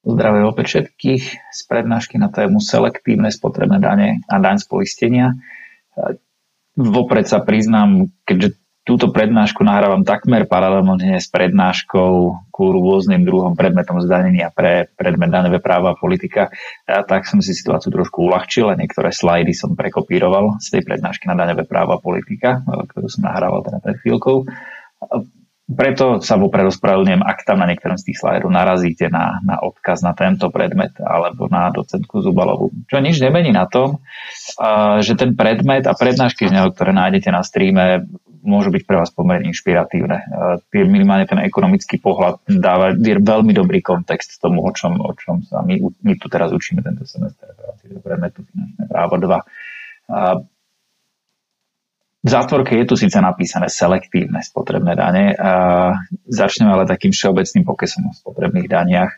Zdravé opäť všetkých z prednášky na tému selektívne spotrebné dane a daň z poistenia. Vopred sa priznám, keďže túto prednášku nahrávam takmer paralelne s prednáškou ku rôznym druhom predmetom zdanenia pre predmet daňové práva a politika, a tak som si situáciu trošku uľahčil a niektoré slajdy som prekopíroval z tej prednášky na daňové práva a politika, ktorú som nahrával teda pred chvíľkou preto sa vopred ospravedlňujem, ak tam na niektorom z tých slajdov narazíte na, na odkaz na tento predmet alebo na docentku Zubalovu. Čo nič nemení na tom, že ten predmet a prednášky z neho, ktoré nájdete na streame, môžu byť pre vás pomerne inšpiratívne. Minimálne ten ekonomický pohľad dáva je veľmi dobrý kontext tomu, o čom, o čom sa my, my tu teraz učíme tento semestr predmetu finančné právo 2 v zátvorke je tu síce napísané selektívne spotrebné dane. A začneme ale takým všeobecným pokesom o spotrebných daniach.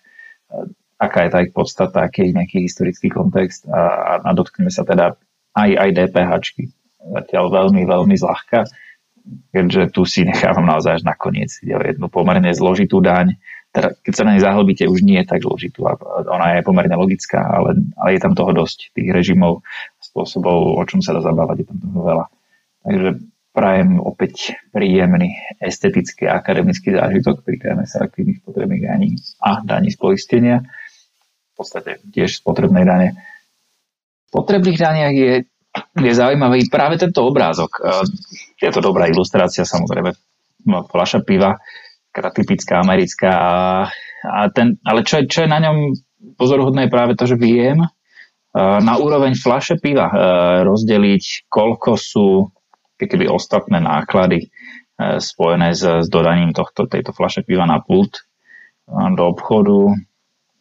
Aká je tá ich podstata, aký je nejaký historický kontext a, a dotkneme sa teda aj, aj DPH. Zatiaľ veľmi, veľmi zľahka, keďže tu si nechávam naozaj až nakoniec. Jednu pomerne zložitú daň. Teda, keď sa na nej zahlbíte, už nie je tak zložitú. Ona je pomerne logická, ale, ale je tam toho dosť, tých režimov, spôsobov, o čom sa dá zabávať, je tam toho veľa. Takže prajem opäť príjemný estetický a akademický zážitok pri téme selektívnych spotrebných daní a daní z poistenia. V podstate tiež spotrebnej dane. V potrebných daniach je, je zaujímavý práve tento obrázok. Je to dobrá ilustrácia, samozrejme, fľaša piva, typická americká. A ten, ale čo, čo je na ňom pozoruhodné je práve to, že viem na úroveň fľaše piva rozdeliť, koľko sú keby ostatné náklady e, spojené s, s dodaním tohto, tejto fľaše piva na pult e, do obchodu,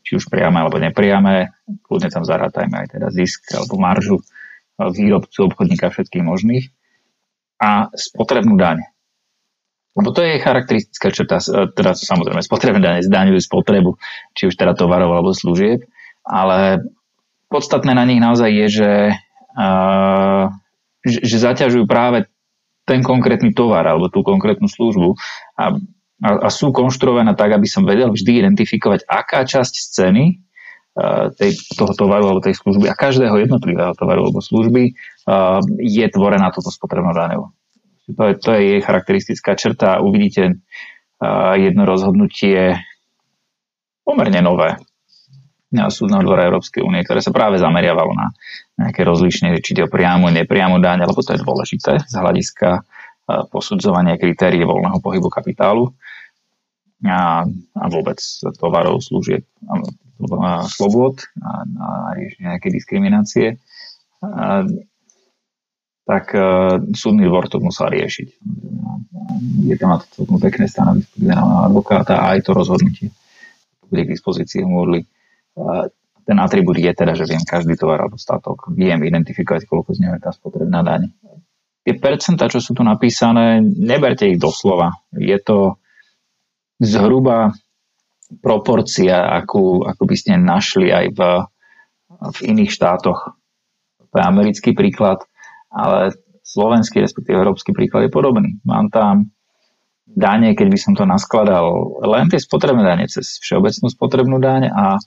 či už priame alebo nepriame, kľudne tam zarátajme aj teda zisk alebo maržu e, výrobcu, obchodníka všetkých možných a spotrebnú daň. Lebo to je charakteristická črta, teda samozrejme spotrebné dane zdaňujú spotrebu, či už teda tovarov alebo služieb, ale podstatné na nich naozaj je, že uh, že, že zaťažujú práve ten konkrétny tovar alebo tú konkrétnu službu a, a, a sú konštruované tak, aby som vedel vždy identifikovať, aká časť scény uh, tej, toho tovaru alebo tej služby a každého jednotlivého tovaru alebo služby uh, je tvorená toto spotrebnou daňou. To je, to je jej charakteristická črta. Uvidíte uh, jedno rozhodnutie pomerne nové súdneho dvora Európskej únie, ktoré sa práve zameriavalo na nejaké rozlišenie, či ide o priamu, nepriamu daň, lebo to je dôležité z hľadiska e, posudzovania kritérií voľného pohybu kapitálu a, a vôbec tovarov, služieb a slobod a, a nejaké diskriminácie. A, tak uh, súdny dvor to musel riešiť. Je tam celkom pekné stanovisko generálneho advokáta a aj to rozhodnutie bude k dispozícii v ten atribút je teda, že viem každý tovar alebo statok, viem identifikovať, koľko z neho je tá spotrebná daň. Tie percentá, čo sú tu napísané, neberte ich doslova. Je to zhruba proporcia, akú, akú by ste našli aj v, v iných štátoch. To je americký príklad, ale slovenský, respektíve európsky príklad je podobný. Mám tam dane, keď by som to naskladal, len tie spotrebné dane cez všeobecnú spotrebnú daň a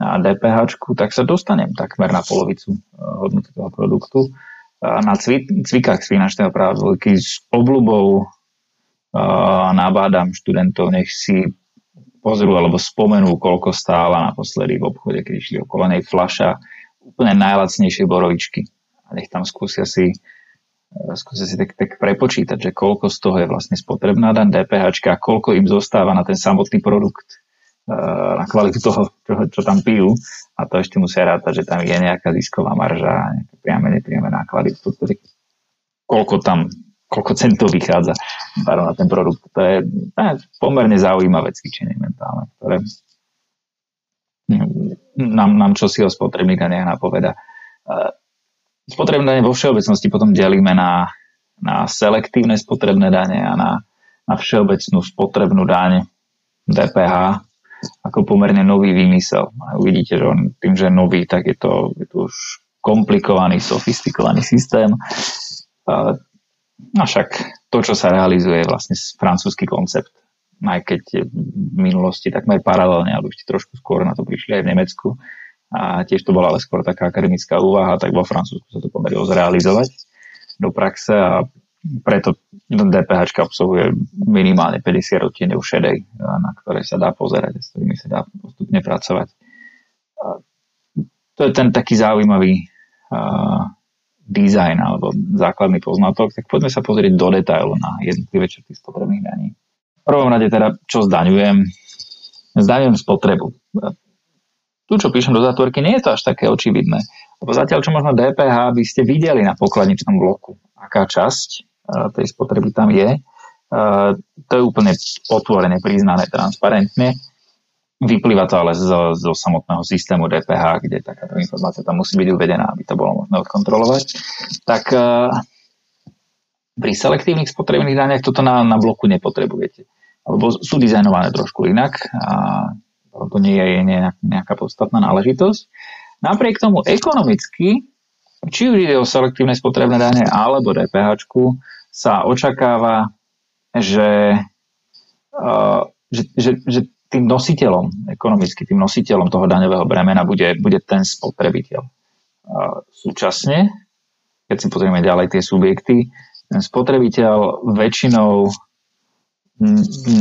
na DPH, tak sa dostanem takmer na polovicu eh, hodnoty toho produktu. Na cvikách z finančného práva s obľubou eh, nabádam študentov, nech si pozrú alebo spomenú, koľko stála naposledy v obchode, keď išli okolo nej flaša úplne najlacnejšie borovičky. A nech tam skúsia si eh, skúsia si tak, tak prepočítať, že koľko z toho je vlastne spotrebná daň DPH a koľko im zostáva na ten samotný produkt na kvalitu toho, čo, čo tam pijú a to ešte musia rátať, že tam je nejaká zisková marža, nejaké priame, nepriame náklady, koľko tam, koľko centov vychádza na ten produkt. To je, to pomerne zaujímavé cvičenie mentálne, ktoré nám, nám čo si o spotrebných daniach napoveda. Spotrebné dane vo všeobecnosti potom delíme na, na selektívne spotrebné dane a na, na všeobecnú spotrebnú daň DPH, ako pomerne nový výmysel. A uvidíte, že on tým, že je nový, tak je to, je to už komplikovaný, sofistikovaný systém. A však to, čo sa realizuje, je vlastne francúzsky koncept. aj keď v minulosti takmer paralelne, alebo ešte trošku skôr na to prišli aj v Nemecku. A tiež to bola ale skôr taká akademická úvaha, tak vo Francúzsku sa to podarilo zrealizovať do praxe a preto DPH obsahuje minimálne 50 odtieňov šedej, na ktoré sa dá pozerať a s ktorými sa dá postupne pracovať. To je ten taký zaujímavý uh, dizajn alebo základný poznatok, tak poďme sa pozrieť do detailu na jednotlivé črty spotrebných daní. V prvom rade teda, čo zdaňujem? Zdaňujem spotrebu. Tu, čo píšem do zátvorky, nie je to až také očividné. Lebo zatiaľ, čo možno DPH by ste videli na pokladničnom bloku, aká časť tej spotreby tam je, to je úplne otvorené, priznané, transparentne. Vyplýva to ale zo, zo samotného systému DPH, kde takáto informácia tam musí byť uvedená, aby to bolo možné odkontrolovať. Tak pri selektívnych spotrebných daniach toto na, na bloku nepotrebujete. Alebo sú dizajnované trošku inak a to nie je nejaká podstatná náležitosť. Napriek tomu ekonomicky, či už ide o selektívne spotrebné dane alebo DPH, sa očakáva, že, uh, že, že, že tým nositeľom, ekonomicky tým nositeľom toho daňového bremena bude, bude ten spotrebiteľ. Súčasne, keď si pozrieme ďalej tie subjekty, ten spotrebiteľ väčšinou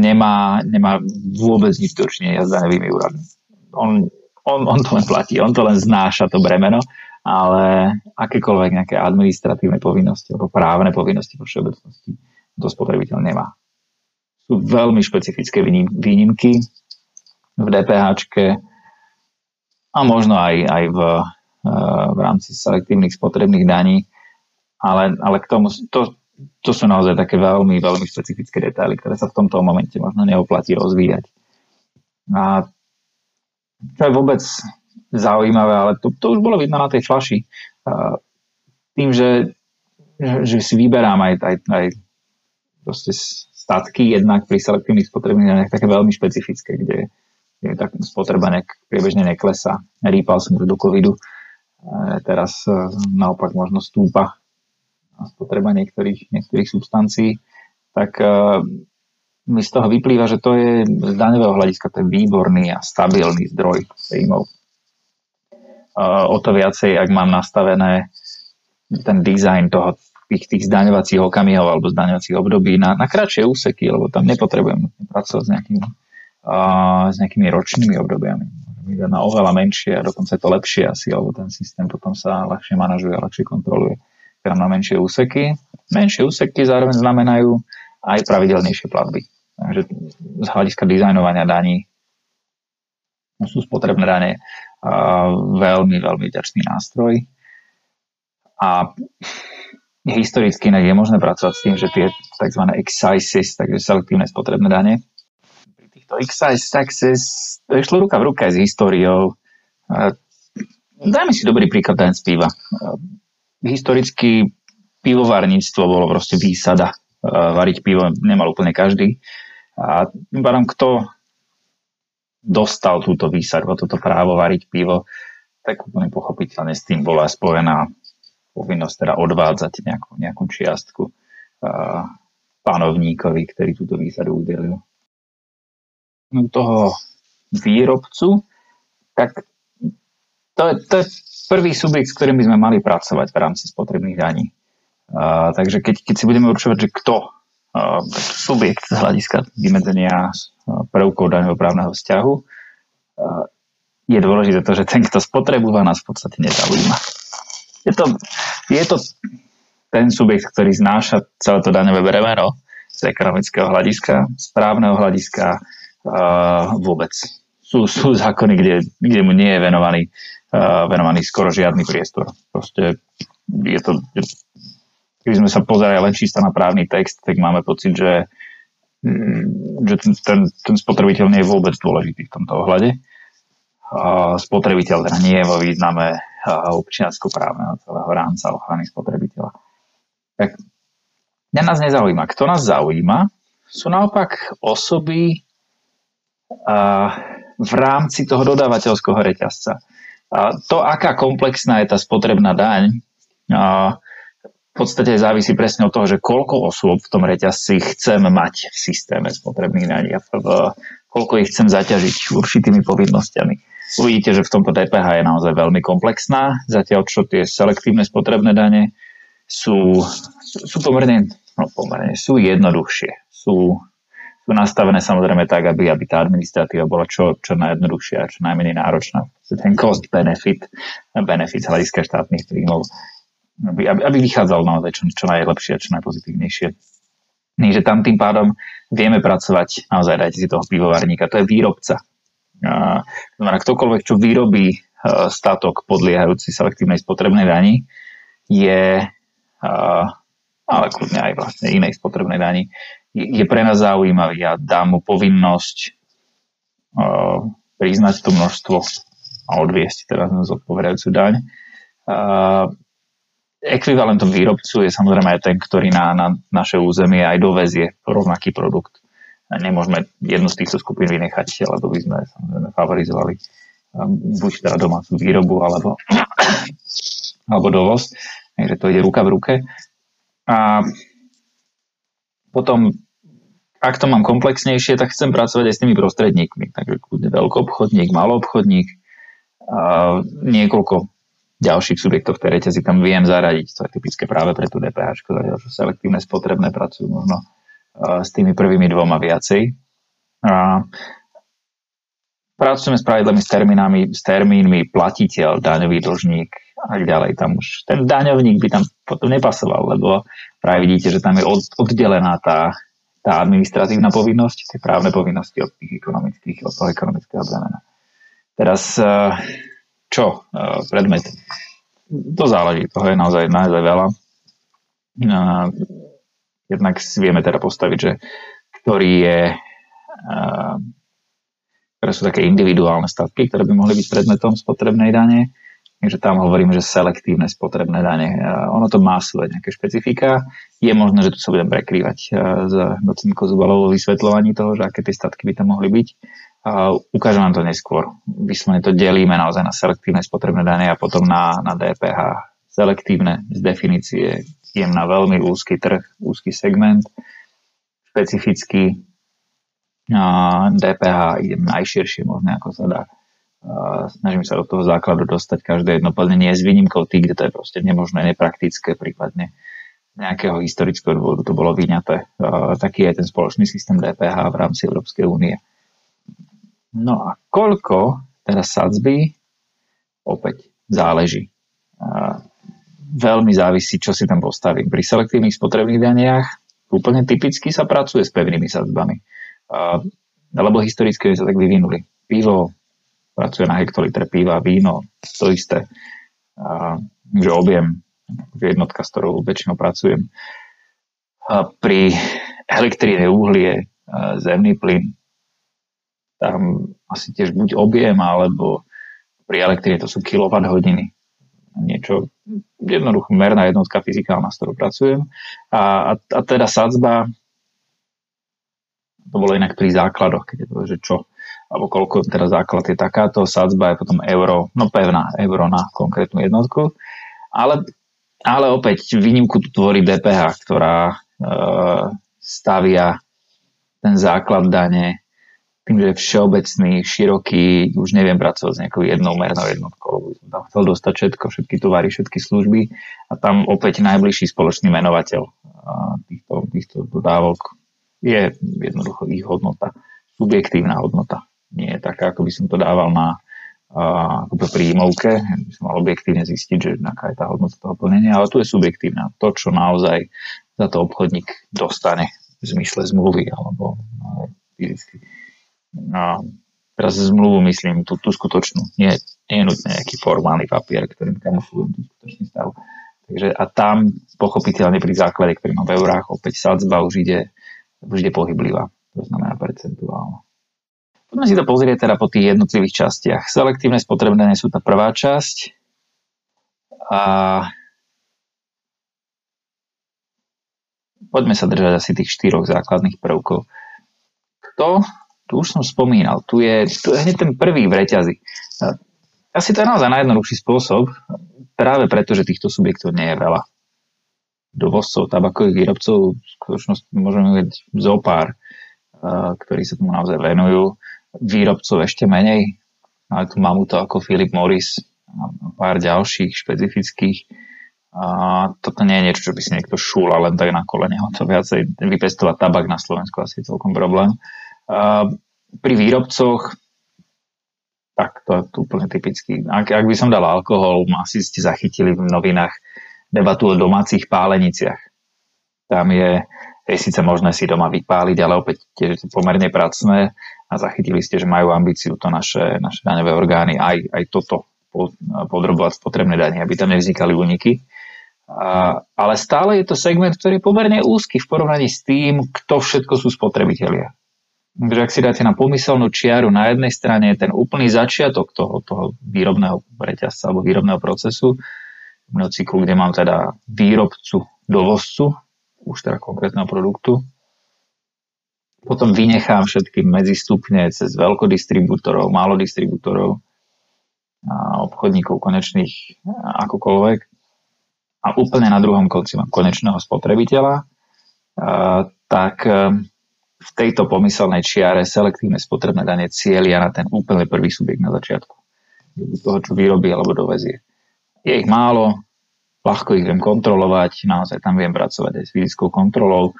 nemá, nemá vôbec nič dočinenia s daňovými úradmi. On, on, on to len platí, on to len znáša to bremeno, ale akékoľvek nejaké administratívne povinnosti alebo právne povinnosti vo všeobecnosti to spotrebiteľ nemá sú veľmi špecifické výnimky v DPH a možno aj, aj v, eh, v rámci selektívnych spotrebných daní, ale, ale k tomu, to, to sú naozaj také veľmi, veľmi špecifické detaily, ktoré sa v tomto momente možno neoplatí rozvíjať. A čo je vôbec zaujímavé, ale to, to už bolo vidno na tej flaši. Tým, že, že si vyberám aj, aj, aj proste statky, jednak pri selektívnych spotrebných také veľmi špecifické, kde je tak spotreba nejak priebežne neklesá. Rýpal som už do covidu, teraz e, naopak možno stúpa spotreba niektorých, niektorých substancií, tak uh, mi z toho vyplýva, že to je z daňového hľadiska to je výborný a stabilný zdroj príjmov. O to viacej, ak mám nastavené ten dizajn toho tých, tých zdaňovacích okamihov alebo zdaňovacích období na, na kratšie úseky, lebo tam nepotrebujem pracovať s nejakými, uh, s nejakými ročnými obdobiami. Na oveľa menšie a dokonca je to lepšie asi, alebo ten systém potom sa ľahšie manažuje, ľahšie kontroluje teda na menšie úseky. Menšie úseky zároveň znamenajú aj pravidelnejšie platby. Takže z hľadiska dizajnovania daní sú spotrebné dane veľmi, veľmi ďačný nástroj. A historicky inak je možné pracovať s tým, že tie tzv. excises, takže selektívne spotrebné dane, pri týchto excise taxes to išlo ruka v ruka aj s históriou. Dajme si dobrý príklad daň z piva. Historicky pivovarníctvo bolo proste výsada. Variť pivo nemal úplne každý. A pádom, kto dostal túto výsadbu, toto právo variť pivo, tak úplne pochopiteľne s tým bola spojená povinnosť teda odvádzať nejakú, nejakú čiastku uh, panovníkovi, ktorý túto výsadu udelil. U toho výrobcu, tak to je, to je prvý subjekt, s ktorým by sme mali pracovať v rámci spotrebných daní. Uh, takže keď, keď si budeme určovať, že kto subjekt z hľadiska vymedzenia prvkov daňového právneho vzťahu, je dôležité to, že ten, kto spotrebúva, nás v podstate nezaujíma je to, je to ten subjekt, ktorý znáša celé to daňové bremeno z ekonomického hľadiska, správneho hľadiska uh, vôbec. Sú, sú zákony, kde, kde mu nie je venovaný, venovaný skoro žiadny priestor. Proste je to, keby sme sa pozerali len čisto na právny text, tak máme pocit, že, mm, že ten, ten, ten spotrebiteľ nie je vôbec dôležitý v tomto ohľade. Spotrebiteľ teda nie je vo význame občiansko-právneho celého rámca ochrany spotrebiteľa. Tak mňa nás nezaujíma. Kto nás zaujíma, sú naopak osoby v rámci toho dodávateľského reťazca. To, aká komplexná je tá spotrebná daň, podstate závisí presne od toho, že koľko osôb v tom reťazci chcem mať v systéme spotrebných daní a koľko ich chcem zaťažiť určitými povinnosťami. Uvidíte, že v tomto DPH je naozaj veľmi komplexná, zatiaľ čo tie selektívne spotrebné dane sú, sú pomerne, no pomerne, sú jednoduchšie. Sú, sú nastavené samozrejme tak, aby, aby tá administratíva bola čo, čo najjednoduchšia a čo najmenej náročná. Ten cost benefit, benefit z hľadiska štátnych príjmov, aby, aby, aby vychádzal naozaj čo, čo najlepšie a čo najpozitívnejšie. Takže tam tým pádom vieme pracovať, naozaj dajte si toho pivovarníka, to je výrobca. Znamená, ktokoľvek, čo vyrobí statok podliehajúci selektívnej spotrebnej dani, je ale kľudne aj vlastne inej spotrebnej dani, je pre nás zaujímavý a dá mu povinnosť priznať to množstvo a odviesť teraz zodpovedajúcu daň. Ekvivalentom výrobcu je samozrejme aj ten, ktorý na, na naše územie aj dovezie rovnaký produkt. Nemôžeme jednu z týchto skupín vynechať, lebo by sme samozrejme favorizovali buď teda domácu výrobu alebo, alebo dovoz. Takže to ide ruka v ruke. A potom, ak to mám komplexnejšie, tak chcem pracovať aj s tými prostredníkmi. Takže veľkoobchodník, maloobchodník, niekoľko ďalších subjektov v tej reťazi tam viem zaradiť. To je typické práve pre tú DPH, že selektívne spotrebné pracujú možno s tými prvými dvoma viacej. A pracujeme s pravidlami, s termínami, s termínmi platiteľ, daňový dlžník, a ďalej. Tam už ten daňovník by tam potom nepasoval, lebo práve vidíte, že tam je od, oddelená tá, tá administratívna povinnosť, tie právne povinnosti od tých ekonomických, od toho ekonomického bremena. Teraz eh, čo eh, predmet? To záleží, toho je naozaj, naozaj veľa. Eh, jednak si vieme teda postaviť, že ktorý je ktoré sú také individuálne statky, ktoré by mohli byť predmetom spotrebnej dane Takže tam hovorím, že selektívne spotrebné dane. Ono to má svoje nejaké špecifika. Je možné, že tu sa budem prekrývať s docenkou Zubalovou vysvetľovaní toho, že aké tie statky by tam mohli byť. Ukážem vám to neskôr. Vyslovene to delíme naozaj na selektívne spotrebné dane a potom na, na DPH. Selektívne z definície idem na veľmi úzky trh, úzky segment. Špecificky DPH idem najširšie možné, ako sa dá snažím sa do toho základu dostať každé jedno plnenie s výnimkou tých, kde to je proste nemožné, nepraktické, prípadne nejakého historického dôvodu to bolo vyňaté. Taký je ten spoločný systém DPH v rámci Európskej únie. No a koľko teraz sadzby? Opäť záleží. Veľmi závisí, čo si tam postavím. Pri selektívnych spotrebných daniach úplne typicky sa pracuje s pevnými sadzbami. Lebo historicky sa tak vyvinuli. Pivo, pracuje na hektolitre piva, víno, to isté. A, že objem, jednotka, s ktorou väčšinou pracujem. A pri elektríne uhlie, zemný plyn, tam asi tiež buď objem, alebo pri elektríne to sú kWh. Niečo jednoducho merná jednotka fyzikálna, s ktorou pracujem. A, a, a teda sadzba, to bolo inak pri základoch, keď je to, že čo alebo koľko teda základ je takáto, sadzba je potom euro, no pevná euro na konkrétnu jednotku. Ale, ale opäť výnimku tu tvorí DPH, ktorá e, stavia ten základ dane tým, že je všeobecný, široký, už neviem pracovať s nejakou jednou mernou jednotkou, tam chcel dostať všetko, všetky tovary, všetky služby a tam opäť najbližší spoločný menovateľ týchto, týchto dodávok je jednoducho ich hodnota, subjektívna hodnota nie je taká, ako by som to dával na ako príjmovke, by som mal objektívne zistiť, že aká je tá hodnota toho plnenia, ale tu je subjektívna. To, čo naozaj za to obchodník dostane v zmysle zmluvy alebo fyzicky. No, teraz zmluvu myslím tú, tú skutočnú. Nie, nie je nutné nejaký formálny papier, ktorým kamuflujem tú skutočný stav. Takže a tam pochopiteľne pri základe, ktorý mám v eurách, opäť sadzba už ide, už ide pohyblivá. To znamená percentuálne. Poďme si to pozrieť teda po tých jednotlivých častiach. Selektívne spotrebné sú tá prvá časť. A poďme sa držať asi tých štyroch základných prvkov. Kto? Tu už som spomínal. Tu je, tu je hneď ten prvý v reťazi. Asi to je naozaj najjednoduchší spôsob, práve preto, že týchto subjektov nie je veľa. dovozcov, tabakových výrobcov, v skutočnosti môžeme hovoriť zo pár, ktorí sa tomu naozaj venujú. Výrobcov ešte menej, ale tu to ako Philip Morris a pár ďalších špecifických. A toto nie je niečo, čo by si niekto šúla len tak na kolene. To viacej vypestovať tabak na Slovensku asi je celkom problém. A pri výrobcoch tak to je úplne typický. Ak, ak by som dal alkohol, asi ste zachytili v novinách debatu o domácich páleniciach. Tam je, je síce možné si doma vypáliť, ale opäť tiež je pomerne pracné a zachytili ste, že majú ambíciu to naše, naše daňové orgány aj, aj toto podrobovať spotrebné dane, aby tam nevznikali úniky. Ale stále je to segment, ktorý je pomerne úzky v porovnaní s tým, kto všetko sú spotrebitelia. Takže ak si dáte na pomyselnú čiaru, na jednej strane je ten úplný začiatok toho, toho výrobného reťazca alebo výrobného procesu, výrobného cyklu, kde mám teda výrobcu, dovozcu, už teda konkrétneho produktu. Potom vynechám všetky medzistupne cez veľkodistribútorov, malodistribútorov, a obchodníkov konečných akokoľvek. A úplne na druhom konci mám konečného spotrebiteľa. Tak v tejto pomyselnej čiare selektívne spotrebné dane cieľia na ten úplne prvý subjekt na začiatku. Toho, čo vyrobí alebo dovezie. Je ich málo, ľahko ich viem kontrolovať, naozaj tam viem pracovať aj s fyzickou kontrolou,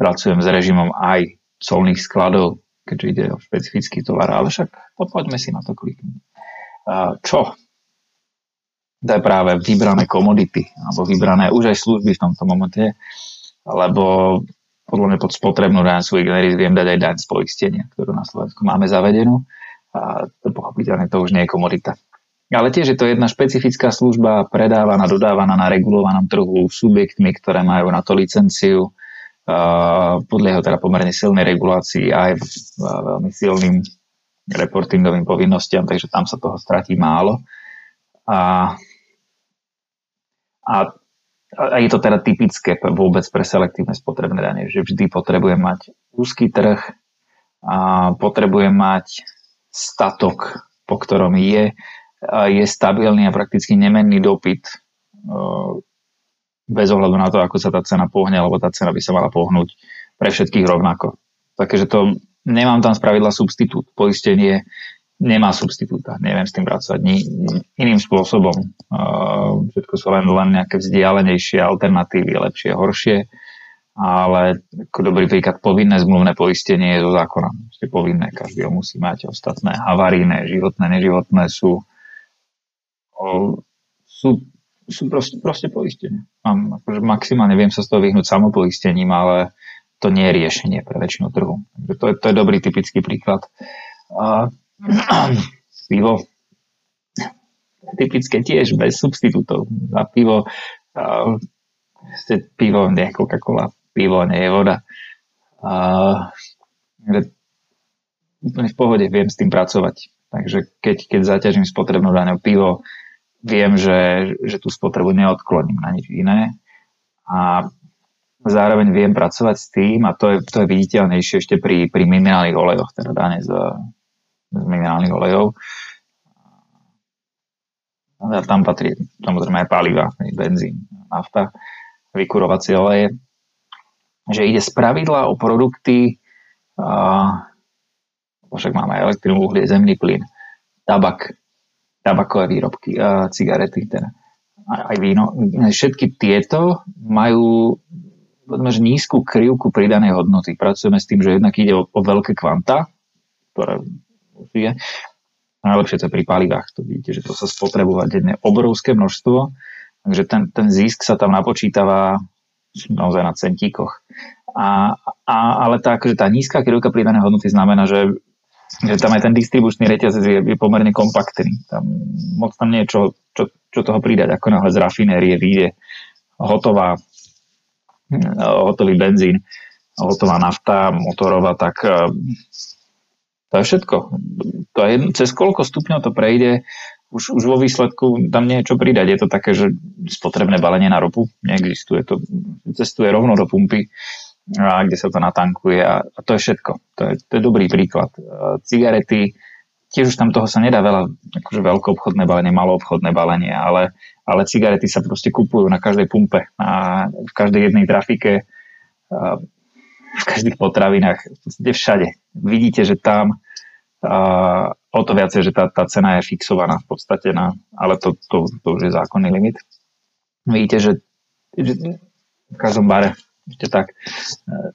pracujem s režimom aj colných skladov, keďže ide o špecifický tovar, ale však to poďme si na to kliknúť. Čo? To je práve vybrané komodity, alebo vybrané už aj služby v tomto momente, lebo podľa mňa pod spotrebnú daň generíc viem dať aj daň z poistenia, ktorú na Slovensku máme zavedenú. A to pochopiteľne to už nie je komodita. Ale tiež je to jedna špecifická služba, predávaná, dodávaná na regulovanom trhu subjektmi, ktoré majú na to licenciu, podliehajú teda pomerne silnej regulácii aj veľmi silným reportingovým povinnostiam, takže tam sa toho stratí málo. A, a a je to teda typické vôbec pre selektívne spotrebné dane, že vždy potrebujem mať úzky trh a potrebujem mať statok, po ktorom je, je stabilný a prakticky nemenný dopyt bez ohľadu na to, ako sa tá cena pohne, alebo tá cena by sa mala pohnúť pre všetkých rovnako. Takže to nemám tam spravidla substitút. Poistenie nemá substitúta, neviem s tým pracovať ni, iným spôsobom. Uh, všetko sú len, len nejaké vzdialenejšie alternatívy, lepšie, horšie, ale ako dobrý príklad, povinné zmluvné poistenie je zo zákona. Ste povinné, každý ho musí mať. Ostatné havaríne, životné, neživotné sú, uh, sú, sú proste, proste poistenie. Mám, akože maximálne viem sa z toho vyhnúť samopoistením, ale to nie je riešenie pre väčšinu trhu. Takže to je, to je dobrý typický príklad. Uh, pivo typické tiež bez substitútov. A pivo, uh, pivo nie Coca-Cola, pivo nie je voda. Uh, úplne v pohode viem s tým pracovať. Takže keď, keď zaťažím spotrebnú daňou pivo, viem, že, že tú spotrebu neodkloním na nič iné. A zároveň viem pracovať s tým, a to je, to je viditeľnejšie ešte pri, pri minerálnych olejoch, teda dane z, z minerálnych olejov. A tam patrí samozrejme aj paliva, benzín, nafta, vykurovacie oleje. Že ide z pravidla o produkty, a, však máme aj uhlie, zemný plyn, tabak, tabakové výrobky, a cigarety, teda, aj víno. Všetky tieto majú povedzme, že nízku krivku pridanej hodnoty. Pracujeme s tým, že jednak ide o, o veľké kvanta, ktoré je. Najlepšie to je pri palivách. To vidíte, že to sa spotrebuje denne obrovské množstvo, takže ten, ten zisk sa tam napočítava naozaj na centíkoch. A, a, ale tá, akože tá nízka krivka pridanej hodnoty znamená, že, že tam aj ten distribučný reťazec je, je pomerne kompaktný. Tam, moc tam nie je čo, čo, čo toho pridať. Ako náhle z rafinérie vyjde hotová, hotový benzín, hotová nafta motorová, tak to je všetko. To je, cez koľko stupňov to prejde, už, už vo výsledku tam nie je čo pridať. Je to také, že spotrebné balenie na ropu neexistuje. To cestuje rovno do pumpy, a kde sa to natankuje a, a to je všetko. To je, to je dobrý príklad. Cigarety tiež už tam toho sa nedá veľa, akože obchodné balenie, obchodné balenie, ale, ale cigarety sa proste kupujú na každej pumpe, a v každej jednej trafike, v každých potravinách, v všade. Vidíte, že tam a, o to viacej, že tá, tá cena je fixovaná v podstate, na, ale to, to, to už je zákonný limit. Vidíte, že, že v každom bare, ešte tak, e,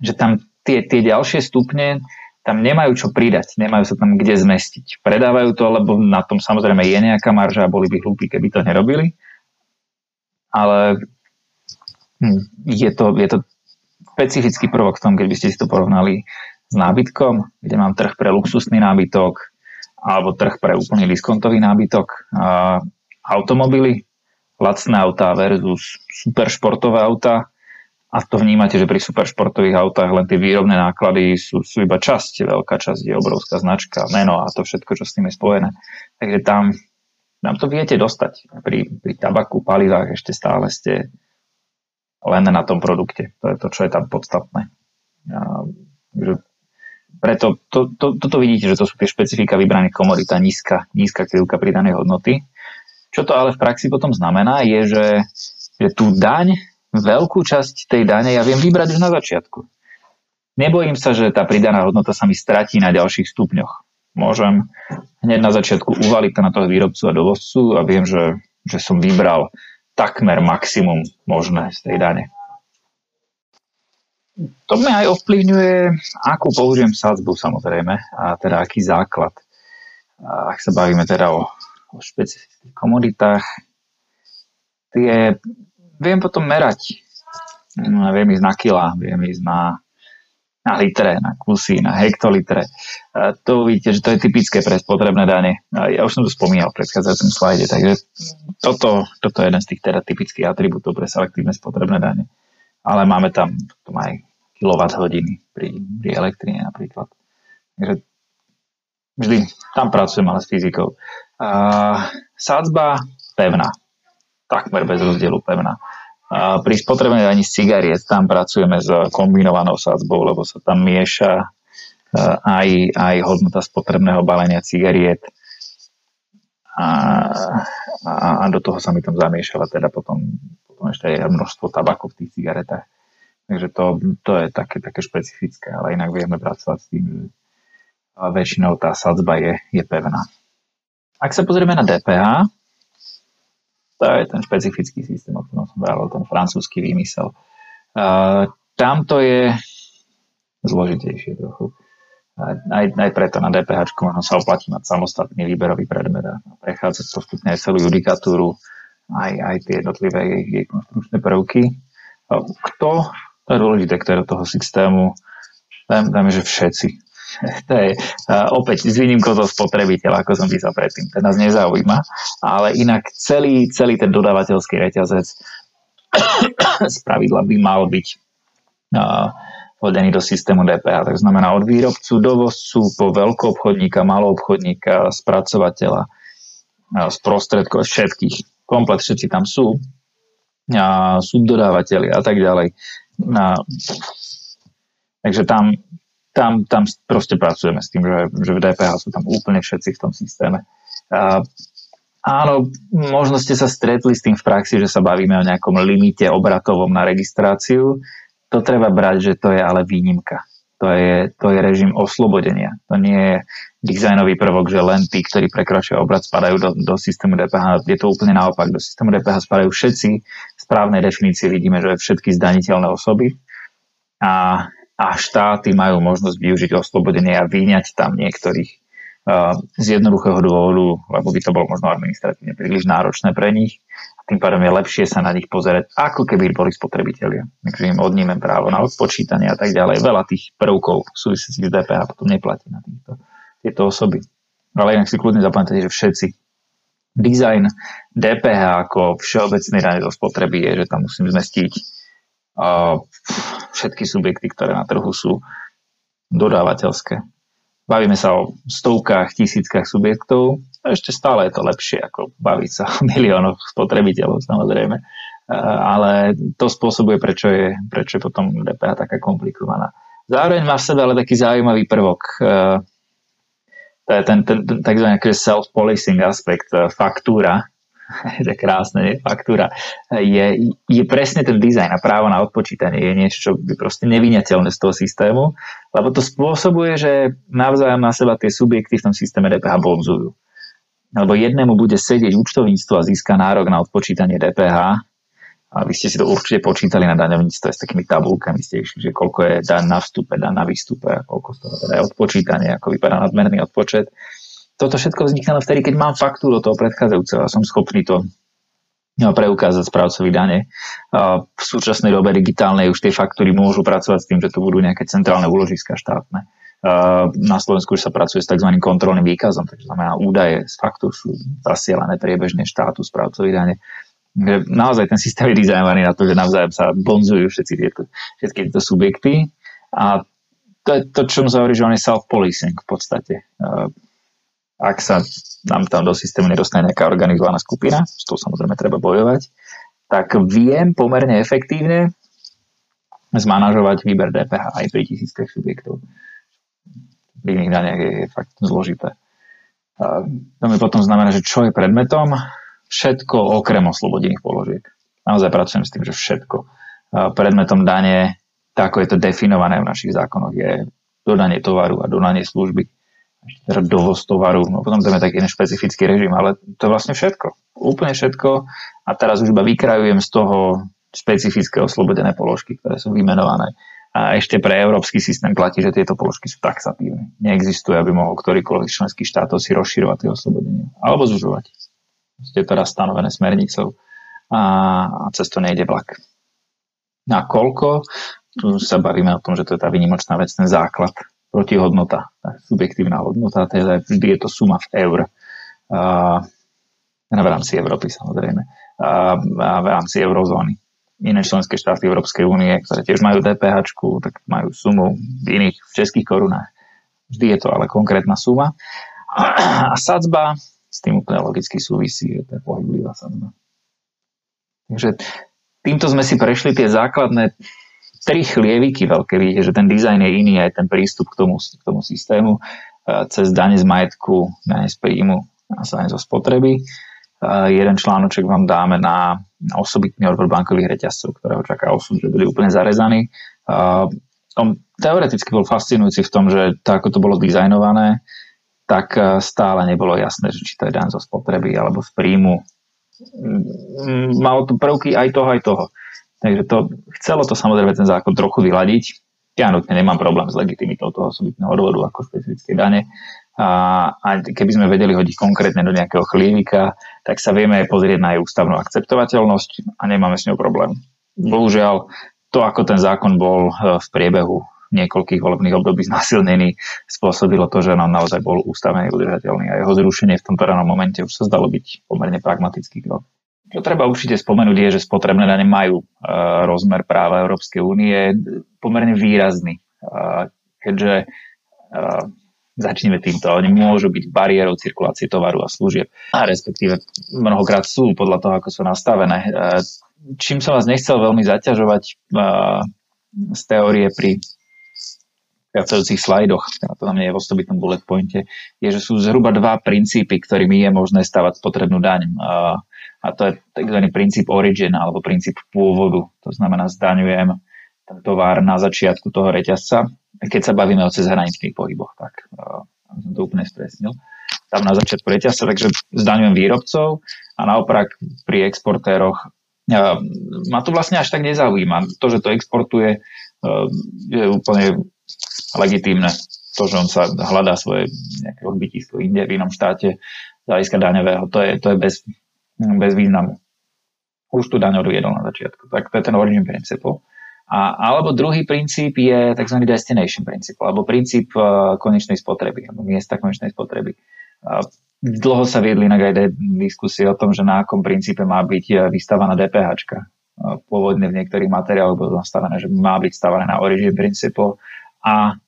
že tam tie, tie ďalšie stupne tam nemajú čo pridať, nemajú sa tam kde zmestiť. Predávajú to, lebo na tom samozrejme je nejaká marža a boli by hlúpi, keby to nerobili. Ale hm, je, to, je to špecifický prvok v tom, keď by ste si to porovnali s nábytkom, kde mám trh pre luxusný nábytok alebo trh pre úplne diskontový nábytok. A automobily, lacné autá versus super športové autá a to vnímate, že pri superšportových autách len tie výrobné náklady sú, sú iba časť, veľká časť je obrovská značka, meno a to všetko, čo s tým je spojené. Takže tam, tam to viete dostať. Pri, pri tabaku, palivách ešte stále ste len na tom produkte. To je to, čo je tam podstatné. A, že preto to, to, toto vidíte, že to sú tie špecifika vybraných komodita, nízka, nízka krivka pridanej hodnoty. Čo to ale v praxi potom znamená, je, že, že tú daň veľkú časť tej dane ja viem vybrať už na začiatku. Nebojím sa, že tá pridaná hodnota sa mi stratí na ďalších stupňoch. Môžem hneď na začiatku uvaliť to na toho výrobcu a dovozcu a viem, že, že som vybral takmer maximum možné z tej dane. To mi aj ovplyvňuje, akú použijem sadzbu samozrejme, a teda aký základ. Ak sa bavíme teda o, o špecifických komoditách, tie viem potom merať. Viem ísť na kila, viem ísť na, na litre, na kusy, na hektolitre. To vidíte, že to je typické pre spotrebné dane. Ja už som to spomínal v predchádzajúcom slajde, takže toto, toto je jeden z tých teda typických atribútov pre selektívne spotrebné dane. Ale máme tam, tam aj hodiny pri, pri elektrine napríklad. Takže vždy tam pracujem ale s fyzikou. A, sadzba pevná takmer bez rozdielu pevná. A pri spotrebnej ani z cigariet tam pracujeme s kombinovanou sadzbou, lebo sa tam mieša e, aj, aj hodnota spotrebného balenia cigariet a, a, a do toho sa mi tam zamiešala teda potom, potom ešte aj množstvo tabaku v tých cigaretách. Takže to, to je také, také špecifické, ale inak vieme pracovať s tým, že väčšinou tá sadzba je, je pevná. Ak sa pozrieme na DPH, to je ten špecifický systém, o ktorom som hovoril, ten francúzsky výmysel. Uh, tam to je zložitejšie trochu. Aj, aj preto na DPH možno sa oplatí mať samostatný výberový predmet a prechádzať postupne aj celú judikatúru, aj, aj tie jednotlivé jej, konstrukčné prvky. Kto, to je dôležité, kto je do toho systému, dajme, že všetci to je uh, opäť s výnimkou toho spotrebiteľa, ako som písal predtým. To nás nezaujíma, ale inak celý, celý ten dodávateľský reťazec z pravidla by mal byť uh, vodený do systému DPH. Tak znamená od výrobcu, dovozcu, po veľkoobchodníka, maloobchodníka, spracovateľa, uh, sprostredkov, všetkých. Komplet všetci tam sú. A subdodávateľi a tak ďalej. A, takže tam tam, tam proste pracujeme s tým, že, že v DPH sú tam úplne všetci v tom systéme. A, áno, možno ste sa stretli s tým v praxi, že sa bavíme o nejakom limite obratovom na registráciu. To treba brať, že to je ale výnimka. To je, to je režim oslobodenia. To nie je dizajnový prvok, že len tí, ktorí prekračujú obrad, spadajú do, do systému DPH. Je to úplne naopak. Do systému DPH spadajú všetci. V správnej definícii vidíme, že všetky zdaniteľné osoby. A a štáty majú možnosť využiť oslobodenie a vyňať tam niektorých uh, z jednoduchého dôvodu, lebo by to bolo možno administratívne príliš náročné pre nich. A tým pádom je lepšie sa na nich pozerať, ako keby boli spotrebitelia. Takže im odnímem právo na odpočítanie a tak ďalej. Veľa tých prvkov súvisiacich s DPH potom neplatí na týchto, tieto osoby. Ale inak si kľudne zapamätajte, že všetci Design DPH ako všeobecný daň zo spotreby je, že tam musím zmestiť všetky subjekty, ktoré na trhu sú dodávateľské. Bavíme sa o stovkách, tisíckach subjektov a ešte stále je to lepšie, ako baviť sa o miliónoch spotrebiteľov, samozrejme. Ale to spôsobuje, prečo je, prečo je potom DPH taká komplikovaná. Zároveň má v sebe ale taký zaujímavý prvok. to je ten, ten, ten tzv. self-policing aspekt, e, faktúra, to je krásne, nie? faktúra, je, je presne ten dizajn a právo na odpočítanie je niečo, čo by proste nevyňateľné z toho systému, lebo to spôsobuje, že navzájom na seba tie subjekty v tom systéme DPH bonzujú. Lebo jednému bude sedieť účtovníctvo a získa nárok na odpočítanie DPH, a vy ste si to určite počítali na daňovníctve s takými tabulkami, ste išli, že koľko je daň na vstupe, daň na výstupe a koľko z toho teda je odpočítanie, ako vypadá nadmerný odpočet. Toto všetko vznikne vtedy, keď mám faktúru toho predchádzajúceho a som schopný to no, preukázať správcovi dane. V súčasnej dobe digitálnej už tie faktúry môžu pracovať s tým, že to budú nejaké centrálne úložiska štátne. Na Slovensku už sa pracuje s tzv. kontrolným výkazom, takže znamená údaje z faktúr sú zasielané priebežne štátu správcovi dane naozaj ten systém je dizajnovaný na to, že navzájom sa bonzujú všetci tieto, všetky tieto subjekty a to je to, čo sa hovorí, že on je self-policing v podstate. Ak sa nám tam do systému nedostane nejaká organizovaná skupina, s tou samozrejme treba bojovať, tak viem pomerne efektívne zmanažovať výber DPH aj pri tisíckach subjektov. Pri iných daniach je, je fakt zložité. To mi potom znamená, že čo je predmetom, všetko okrem oslobodených položiek. Naozaj pracujem s tým, že všetko. Predmetom dane, tak ako je to definované v našich zákonoch, je dodanie tovaru a dodanie služby. Teda dovoz tovaru, no potom tam je taký špecifický režim, ale to je vlastne všetko. Úplne všetko. A teraz už iba vykrajujem z toho špecifické oslobodené položky, ktoré sú vymenované. A ešte pre európsky systém platí, že tieto položky sú taxatívne. Neexistuje, aby mohol ktorýkoľvek členský štátov si rozširovať tie oslobodenia. Alebo zužovať je teraz stanovené smernicou a, a cez to nejde vlak. Na koľko? Tu sa bavíme o tom, že to je tá vynimočná vec, ten základ, protihodnota, subjektívna hodnota, teda vždy je to suma v eur. A, v rámci Európy samozrejme. A, a v rámci eurozóny. Iné členské štáty Európskej únie, ktoré tiež majú DPH, tak majú sumu v iných v českých korunách. Vždy je to ale konkrétna suma. A sadzba s tým úplne logicky súvisí, je to pohyblivá sadzba. Takže týmto sme si prešli tie základné tri chlieviky veľké, vidíte, že ten dizajn je iný, aj ten prístup k tomu, k tomu systému, cez dane z majetku, dane z príjmu a dane zo spotreby. Jeden článoček vám dáme na, na osobitný odbor bankových reťazcov, ktorého čaká osud, že boli úplne zarezaní. On teoreticky bol fascinujúci v tom, že to, ako to bolo dizajnované, tak stále nebolo jasné, že či to je daň zo spotreby alebo z príjmu. Malo to prvky aj toho, aj toho. Takže to, chcelo to samozrejme ten zákon trochu vyladiť. Ja nutne nemám problém s legitimitou toho osobitného odvodu ako špecifické dane. A, a keby sme vedeli hodiť konkrétne do nejakého chlívika, tak sa vieme pozrieť na jej ústavnú akceptovateľnosť a nemáme s ňou problém. Bohužiaľ, to, ako ten zákon bol eh, v priebehu niekoľkých volebných období znásilnený, spôsobilo to, že nám naozaj bol ústavne udržateľný a jeho zrušenie v tomto ranom momente už sa zdalo byť pomerne pragmatický krok. Čo treba určite spomenúť je, že spotrebné dane majú uh, rozmer práva Európskej únie pomerne výrazný, uh, keďže uh, začneme týmto. Oni môžu byť bariérou cirkulácie tovaru a služieb. A respektíve mnohokrát sú podľa toho, ako sú nastavené. Čím som vás nechcel veľmi zaťažovať z teórie pri viacajúcich slajdoch, to tam nie je v osobitnom bullet pointe, je, že sú zhruba dva princípy, ktorými je možné stavať spotrebnú daň. A, a to je tzv. princíp origin alebo princíp pôvodu. To znamená, zdaňujem ten tovar na začiatku toho reťazca. Keď sa bavíme o cezhraničných pohyboch, tak som to úplne stresnil. Tam na začiatku reťazca, takže zdaňujem výrobcov a naopak pri exportéroch ma to vlastne až tak nezaujíma. To, že to exportuje, je úplne legitímne. To, že on sa hľadá svoje nejaké odbytisko inde v inom štáte z hľadiska daňového, to je, to je bez, bez významu. Už tu daň odviedol na začiatku. Tak to je ten origin principle. A, alebo druhý princíp je tzv. destination princíp, alebo princíp uh, konečnej spotreby, alebo miesta konečnej spotreby. Uh, dlho sa viedli inak aj diskusie o tom, že na akom princípe má byť uh, vystávaná DPH. Uh, pôvodne v niektorých materiáloch bolo nastavené, že má byť stávané na origin principle a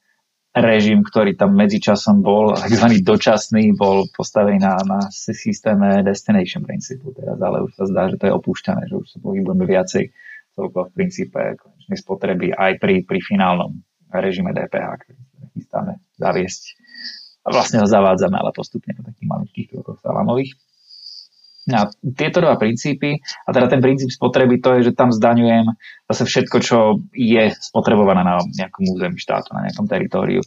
režim, ktorý tam medzičasom bol, tzv. dočasný, bol postavený na, na systéme destination princípu teraz, ale už sa zdá, že to je opúšťané, že už sa pohybujeme viacej celkovo v princípe konečnej spotreby aj pri, pri finálnom režime DPH, ktorý chystáme zaviesť. a vlastne ho zavádzame, ale postupne po takých maličkých krokoch salamových. A tieto dva princípy, a teda ten princíp spotreby, to je, že tam zdaňujem zase všetko, čo je spotrebované na nejakom území štátu, na nejakom teritóriu.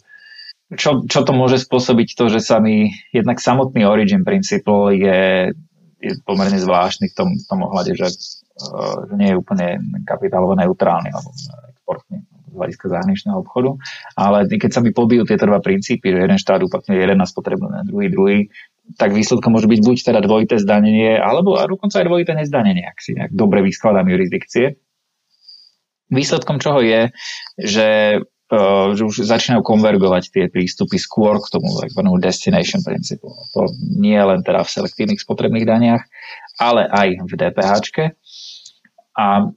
Čo, čo to môže spôsobiť to, že sa mi jednak samotný origin principle je, je pomerne zvláštny v tom, v tom ohľade, že, uh, že nie je úplne kapitálovo neutrálny alebo exportný z hľadiska zahraničného obchodu, ale keď sa mi pobijú tieto dva princípy, že jeden štát uplatňuje jeden na spotrebu, druhý druhý, tak výsledkom môže byť buď teda dvojité zdanenie, alebo a dokonca aj dvojité nezdanenie, ak si nejak dobre vyskladám jurisdikcie. Výsledkom čoho je, že, uh, že už začínajú konvergovať tie prístupy skôr k tomu takzvanému destination principle. To nie len teda v selektívnych spotrebných daniach, ale aj v DPH. A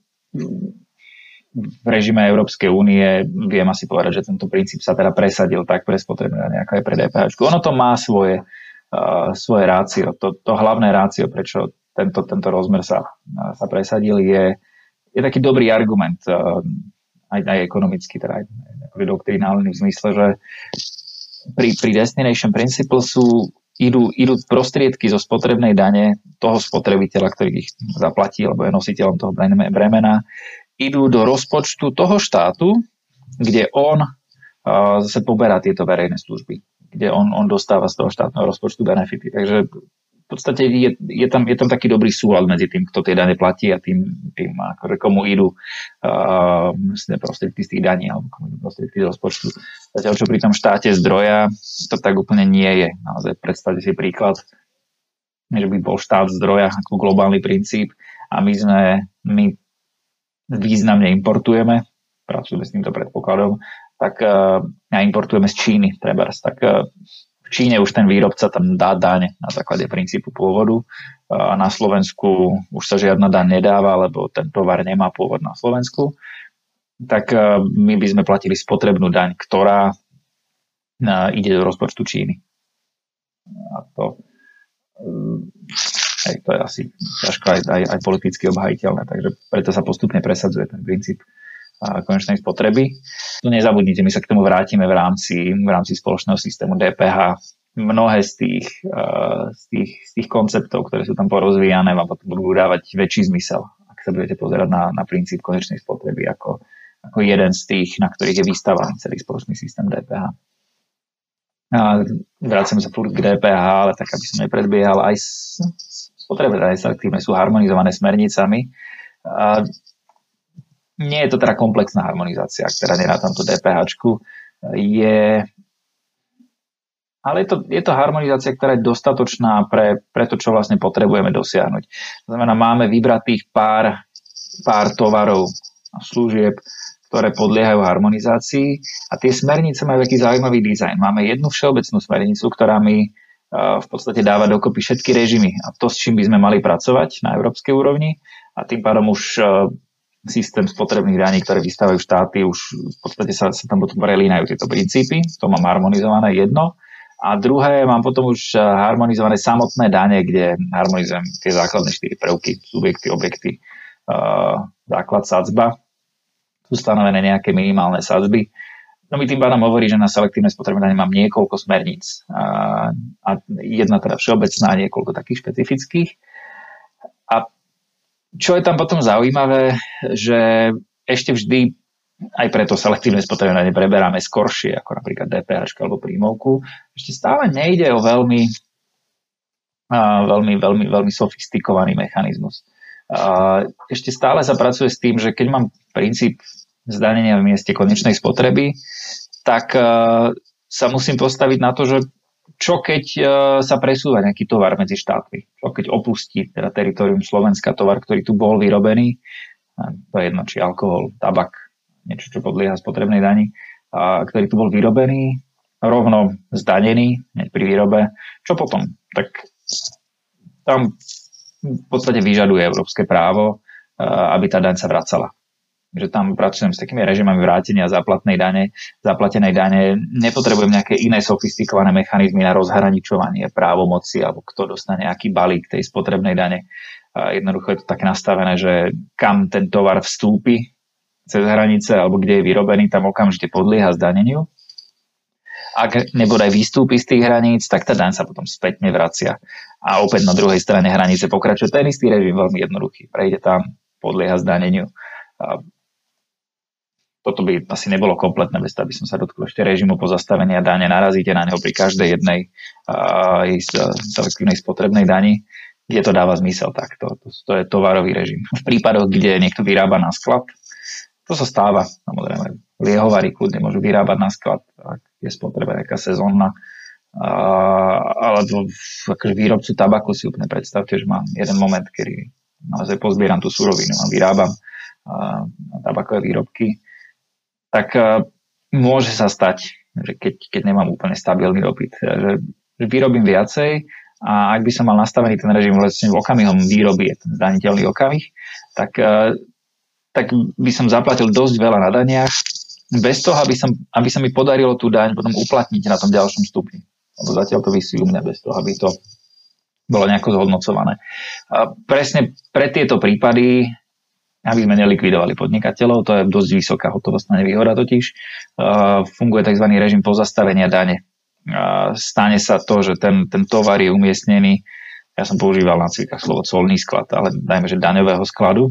v režime Európskej únie viem asi povedať, že tento princíp sa teda presadil tak pre spotrebné dane, ako aj pre DPH. Ono to má svoje svoje rácio. To, to hlavné rácio, prečo tento, tento rozmer sa, sa presadil, je, je taký dobrý argument, aj, aj ekonomicky, teda aj, aj doktrinálny v zmysle, že pri, pri Destination Principle sú, idú, idú prostriedky zo spotrebnej dane toho spotrebiteľa, ktorý ich zaplatí, alebo je nositeľom toho bremena, idú do rozpočtu toho štátu, kde on uh, zase poberá tieto verejné služby kde on, on dostáva z toho štátneho rozpočtu benefity. Takže v podstate je, je, tam, je tam taký dobrý súlad medzi tým, kto tie dane platí a tým, tým akože komu idú uh, prostriedky z tých daní alebo komu idú prostriedky z rozpočtu. Zatiaľ, čo pri tom štáte zdroja, to tak úplne nie je. Naozaj predstavte si príklad, že by bol štát zdroja ako globálny princíp a my sme, my významne importujeme, pracujeme s týmto predpokladom tak uh, importujeme z Číny, trebárs, tak uh, v Číne už ten výrobca tam dá daň na základe princípu pôvodu a na Slovensku už sa žiadna daň nedáva, lebo ten tovar nemá pôvod na Slovensku, tak my by sme platili spotrebnú daň, ktorá ide do rozpočtu Číny. A to, hej, to je asi ťažko aj, aj, aj politicky obhajiteľné, takže preto sa postupne presadzuje ten princíp konečnej spotreby. Nezabudnite, my sa k tomu vrátime v rámci, v rámci spoločného systému DPH. Mnohé z tých, z, tých, z tých konceptov, ktoré sú tam porozvíjane, vám potom budú dávať väčší zmysel, ak sa budete pozerať na, na princíp konečnej spotreby ako, ako jeden z tých, na ktorých je vystavaný celý spoločný systém DPH. A vracame sa furt k DPH, ale tak, aby som nepredbiehal, aj spotrebné selektívne sú harmonizované smernicami. A nie je to teda komplexná harmonizácia, ktorá nie na tomto DPH. Je, ale je to, je to harmonizácia, ktorá je dostatočná pre, pre to, čo vlastne potrebujeme dosiahnuť. To znamená, máme vybratých pár, pár tovarov a služieb, ktoré podliehajú harmonizácii a tie smernice majú taký zaujímavý dizajn. Máme jednu všeobecnú smernicu, ktorá mi v podstate dáva dokopy všetky režimy a to, s čím by sme mali pracovať na európskej úrovni a tým pádom už systém spotrebných daní, ktoré vystávajú štáty, už v podstate sa, sa tam potom prelínajú tieto princípy, to mám harmonizované jedno. A druhé, mám potom už eh, harmonizované samotné dane, kde harmonizujem tie základné štyri prvky, subjekty, objekty, uh, základ sadzba. Sú stanovené nejaké minimálne sadzby. No mi tým pádom hovorí, že na selektívne spotrebné dane mám niekoľko smerníc. A, a jedna teda všeobecná, niekoľko takých špecifických. A čo je tam potom zaujímavé, že ešte vždy aj preto selektívne spotrebné preberáme skoršie, ako napríklad DPH alebo príjmovku. Ešte stále nejde o veľmi, veľmi, veľmi, veľmi sofistikovaný mechanizmus. Ešte stále sa pracuje s tým, že keď mám princíp zdanenia v mieste konečnej spotreby, tak sa musím postaviť na to, že čo keď uh, sa presúva nejaký tovar medzi štátmi? Čo keď opustí teda teritorium Slovenska tovar, ktorý tu bol vyrobený? To je jedno, či alkohol, tabak, niečo, čo podlieha spotrebnej dani, a ktorý tu bol vyrobený, rovno zdanený pri výrobe. Čo potom? Tak tam v podstate vyžaduje európske právo, aby tá daň sa vracala že tam pracujem s takými režimami vrátenia záplatnej dane, zaplatenej dane. Nepotrebujem nejaké iné sofistikované mechanizmy na rozhraničovanie právomoci alebo kto dostane aký balík tej spotrebnej dane. Jednoducho je to tak nastavené, že kam ten tovar vstúpi cez hranice alebo kde je vyrobený, tam okamžite podlieha zdaneniu. Ak nebodaj vystúpi z tých hraníc, tak tá daň sa potom spätne vracia. A opäť na druhej strane hranice pokračuje ten istý režim, veľmi jednoduchý. Prejde tam, podlieha zdaneniu. Toto by asi nebolo kompletné bez aby som sa dotkol ešte režimu pozastavenia dane. Narazíte na neho pri každej jednej aj selektívnej spotrebnej dani, kde to dáva zmysel. Tak to, to, je tovarový režim. V prípadoch, kde niekto vyrába na sklad, to sa stáva. Samozrejme, liehovary kľudne môžu vyrábať na sklad, ak je spotreba nejaká sezónna. alebo akože výrobcu tabaku si úplne predstavte, že mám jeden moment, kedy naozaj pozbieram tú surovinu a vyrábam a, tabakové výrobky tak uh, môže sa stať, že keď, keď nemám úplne stabilný dopyt, že, že vyrobím viacej a ak by som mal nastavený ten režim vlastne v okamihom výroby, je ten zdaniteľný okamih, tak, uh, tak by som zaplatil dosť veľa na daniach, bez toho, aby, som, aby sa mi podarilo tú daň potom uplatniť na tom ďalšom stupni. Lebo zatiaľ to vysí u mňa bez toho, aby to bolo nejako zhodnocované. A presne pre tieto prípady aby sme nelikvidovali podnikateľov. To je dosť vysoká hotovostná nevýhoda totiž. Funguje tzv. režim pozastavenia dane. Stane sa to, že ten, ten tovar je umiestnený, ja som používal na cvikách slovo colný sklad, ale dajme, že daňového skladu.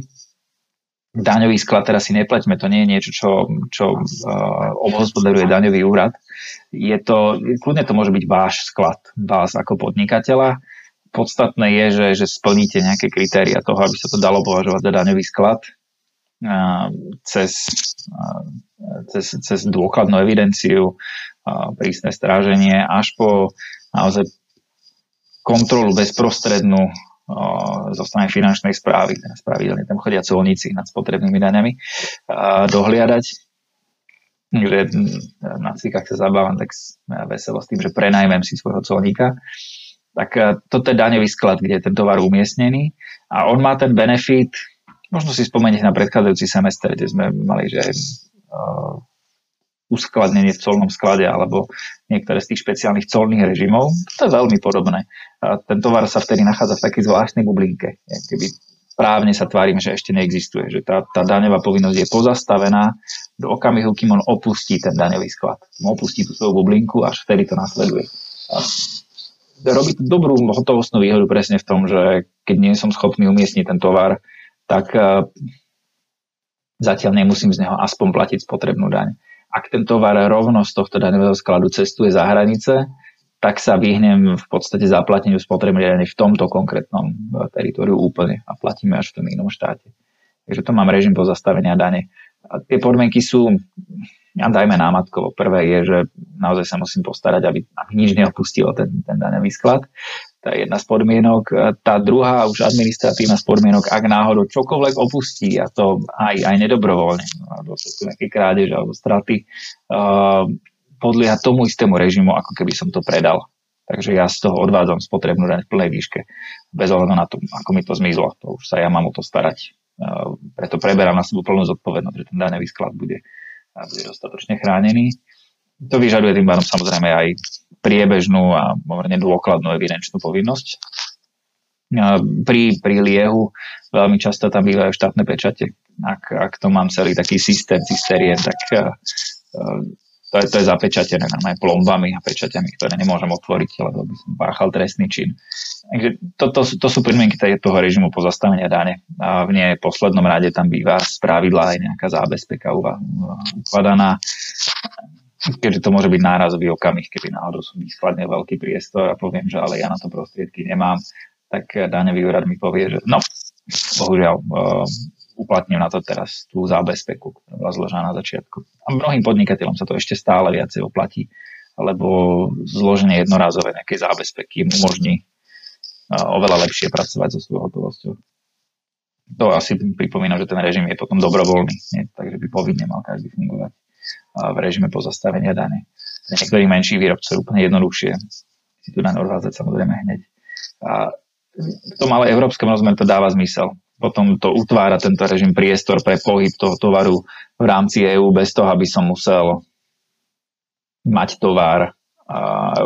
Daňový sklad teraz si nepleťme, to nie je niečo, čo, čo uh, obhospodaruje daňový úrad. Je to, kľudne to môže byť váš sklad, vás ako podnikateľa podstatné je, že, že splníte nejaké kritéria toho, aby sa to dalo považovať za daňový sklad cez, cez, cez dôkladnú evidenciu, prísne stráženie, až po naozaj kontrolu bezprostrednú zo strany finančnej správy, teda pravidelne tam chodia colníci nad spotrebnými daňami, dohliadať. Takže na cvikách sa zabávam tak veselo s tým, že prenajmem si svojho colníka tak e, toto je daňový sklad, kde je ten tovar umiestnený a on má ten benefit, možno si spomenieť na predchádzajúci semester, kde sme mali, že uh, uskladnenie v colnom sklade alebo niektoré z tých špeciálnych colných režimov. To je veľmi podobné. A ten tovar sa vtedy nachádza v takej zvláštnej bublinke. Keby právne sa tvárime, že ešte neexistuje, že tá, tá daňová povinnosť je pozastavená do okamihu, kým on opustí ten daňový sklad. Kým opustí tú svoju bublinku, až vtedy to nasleduje. A robí dobrú hotovostnú výhodu presne v tom, že keď nie som schopný umiestniť ten tovar, tak uh, zatiaľ nemusím z neho aspoň platiť spotrebnú daň. Ak ten tovar rovno z tohto daňového skladu cestuje za hranice, tak sa vyhnem v podstate zaplateniu spotrebnej dane v tomto konkrétnom e, teritoriu úplne a platíme až v tom inom štáte. Takže to mám režim pozastavenia dane. A tie podmienky sú ja dajme námatkovo. Prvé je, že naozaj sa musím postarať, aby, aby nič neopustilo ten, ten daňový sklad. Je jedna z podmienok. Tá druhá, už administratívna z podmienok, ak náhodou čokoľvek opustí, a to aj, aj nedobrovoľne, alebo to sú nejaké krádeže alebo straty, uh, podlieha tomu istému režimu, ako keby som to predal. Takže ja z toho odvádzam spotrebnú daň v plnej výške, bez ohľadu na to, ako mi to zmizlo. To už sa ja mám o to starať. Uh, preto preberám na sebou plnú zodpovednosť, že ten daňový sklad bude bude dostatočne chránený. To vyžaduje tým pádom samozrejme aj priebežnú a pomerne dôkladnú evidenčnú povinnosť. Pri, pri liehu veľmi často tam bývajú štátne pečate. Ak, ak to mám celý taký systém cysterien, tak to je, to je zapečatené aj plombami a pečaťami, ktoré nemôžem otvoriť, lebo by som páchal trestný čin. Takže to, to, to sú podmienky toho režimu pozastavenia dane. A v nej poslednom rade tam býva z pravidla aj nejaká zábezpeka ukladaná, keďže to môže byť nárazový okamih, keby náhodou som vyskladnil veľký priestor a poviem, že ale ja na to prostriedky nemám, tak daňový úrad mi povie, že no, bohužiaľ, uplatním na to teraz tú zábezpeku, ktorá bola zložená na začiatku. A mnohým podnikateľom sa to ešte stále viacej oplatí, lebo zloženie jednorázové nejakej zábezpeky im umožní oveľa lepšie pracovať so svojou hotovosťou. To asi pripomína, že ten režim je potom dobrovoľný, nie? takže by povinne mal každý fungovať v režime pozastavenia dane. Niektorí menší výrobcov úplne jednoduchšie si tu daň odvádzať samozrejme hneď. A v tom ale európskom rozmeru to dáva zmysel potom to utvára tento režim priestor pre pohyb toho tovaru v rámci EÚ bez toho, aby som musel mať tovar a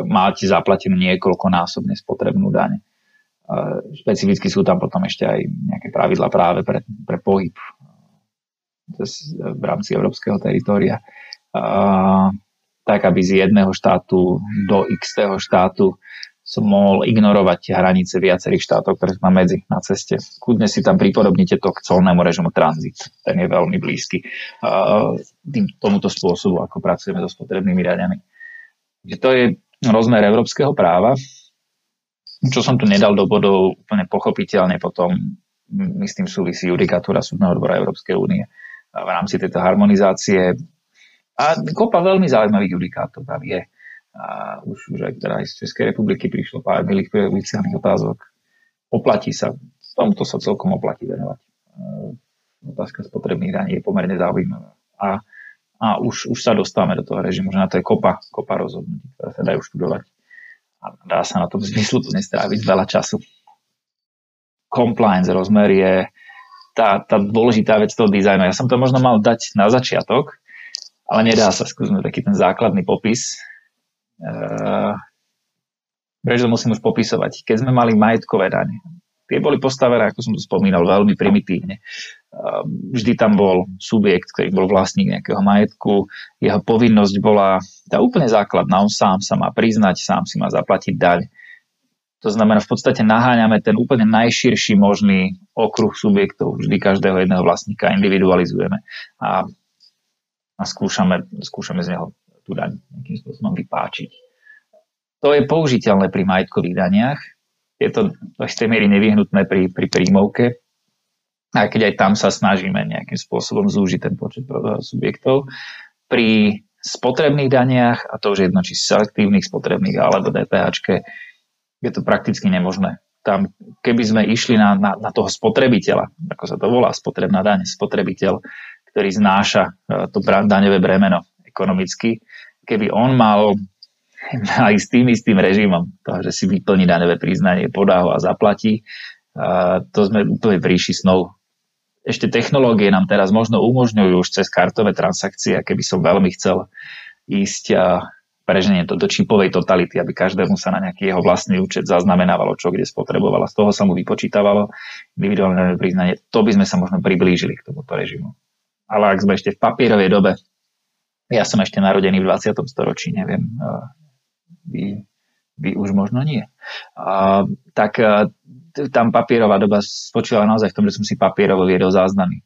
mať zaplatenú niekoľkonásobne spotrebnú daň. Špecificky sú tam potom ešte aj nejaké pravidla práve pre, pre pohyb v rámci európskeho teritoria. tak aby z jedného štátu do x štátu som mohol ignorovať hranice viacerých štátov, ktoré má medzi na ceste. Kudne si tam pripodobnite to k colnému režimu tranzit. Ten je veľmi blízky tým, tomuto spôsobu, ako pracujeme so spotrebnými riadami. To je rozmer európskeho práva. Čo som tu nedal do bodov úplne pochopiteľne potom, myslím, súvisí judikatúra súdneho odbora Európskej únie v rámci tejto harmonizácie. A kopa veľmi zaujímavých judikátov tam je a už, už aj teda aj z Českej republiky prišlo pár milých prejudiciálnych otázok. Oplatí sa, tomuto sa celkom oplatí venovať. Otázka spotrebných daní je pomerne zaujímavá. A, a už, už sa dostávame do toho režimu, že na to je kopa, kopa rozhodnutí, ktoré sa dajú študovať. A dá sa na tom zmyslu tu nestráviť veľa času. Compliance rozmer je tá, tá dôležitá vec toho dizajnu. Ja som to možno mal dať na začiatok, ale nedá sa skúsme taký ten základný popis, prečo to musím už popisovať? Keď sme mali majetkové dane, tie boli postavené, ako som to spomínal, veľmi primitívne. Uh, vždy tam bol subjekt, ktorý bol vlastník nejakého majetku. Jeho povinnosť bola tá úplne základná. On sám sa má priznať, sám si má zaplatiť daň. To znamená, v podstate naháňame ten úplne najširší možný okruh subjektov. Vždy každého jedného vlastníka individualizujeme a, a skúšame, skúšame z neho tú daň nejakým spôsobom vypáčiť. To je použiteľné pri majetkových daniach. Je to do istej miery nevyhnutné pri, pri príjmovke, aj keď aj tam sa snažíme nejakým spôsobom zúžiť ten počet subjektov. Pri spotrebných daniach, a to už je jedno, či selektívnych spotrebných alebo DPH, je to prakticky nemožné. Tam, keby sme išli na, na, na toho spotrebiteľa, ako sa to volá, spotrebná daň, spotrebiteľ, ktorý znáša e, to daňové bremeno ekonomicky, keby on mal aj s tým istým režimom, to, že si vyplní daňové priznanie, podá ho a zaplatí, to sme úplne v ríši. Ešte technológie nám teraz možno umožňujú už cez kartové transakcie, a keby som veľmi chcel ísť a preženie to do čipovej totality, aby každému sa na nejaký jeho vlastný účet zaznamenávalo, čo kde spotrebovala. Z toho sa mu vypočítavalo individuálne priznanie. To by sme sa možno priblížili k tomuto režimu. Ale ak sme ešte v papierovej dobe, ja som ešte narodený v 20. storočí, neviem, vy, vy už možno nie. A, tak tam papierová doba spočívala naozaj v tom, že som si papierovo viedol záznamy.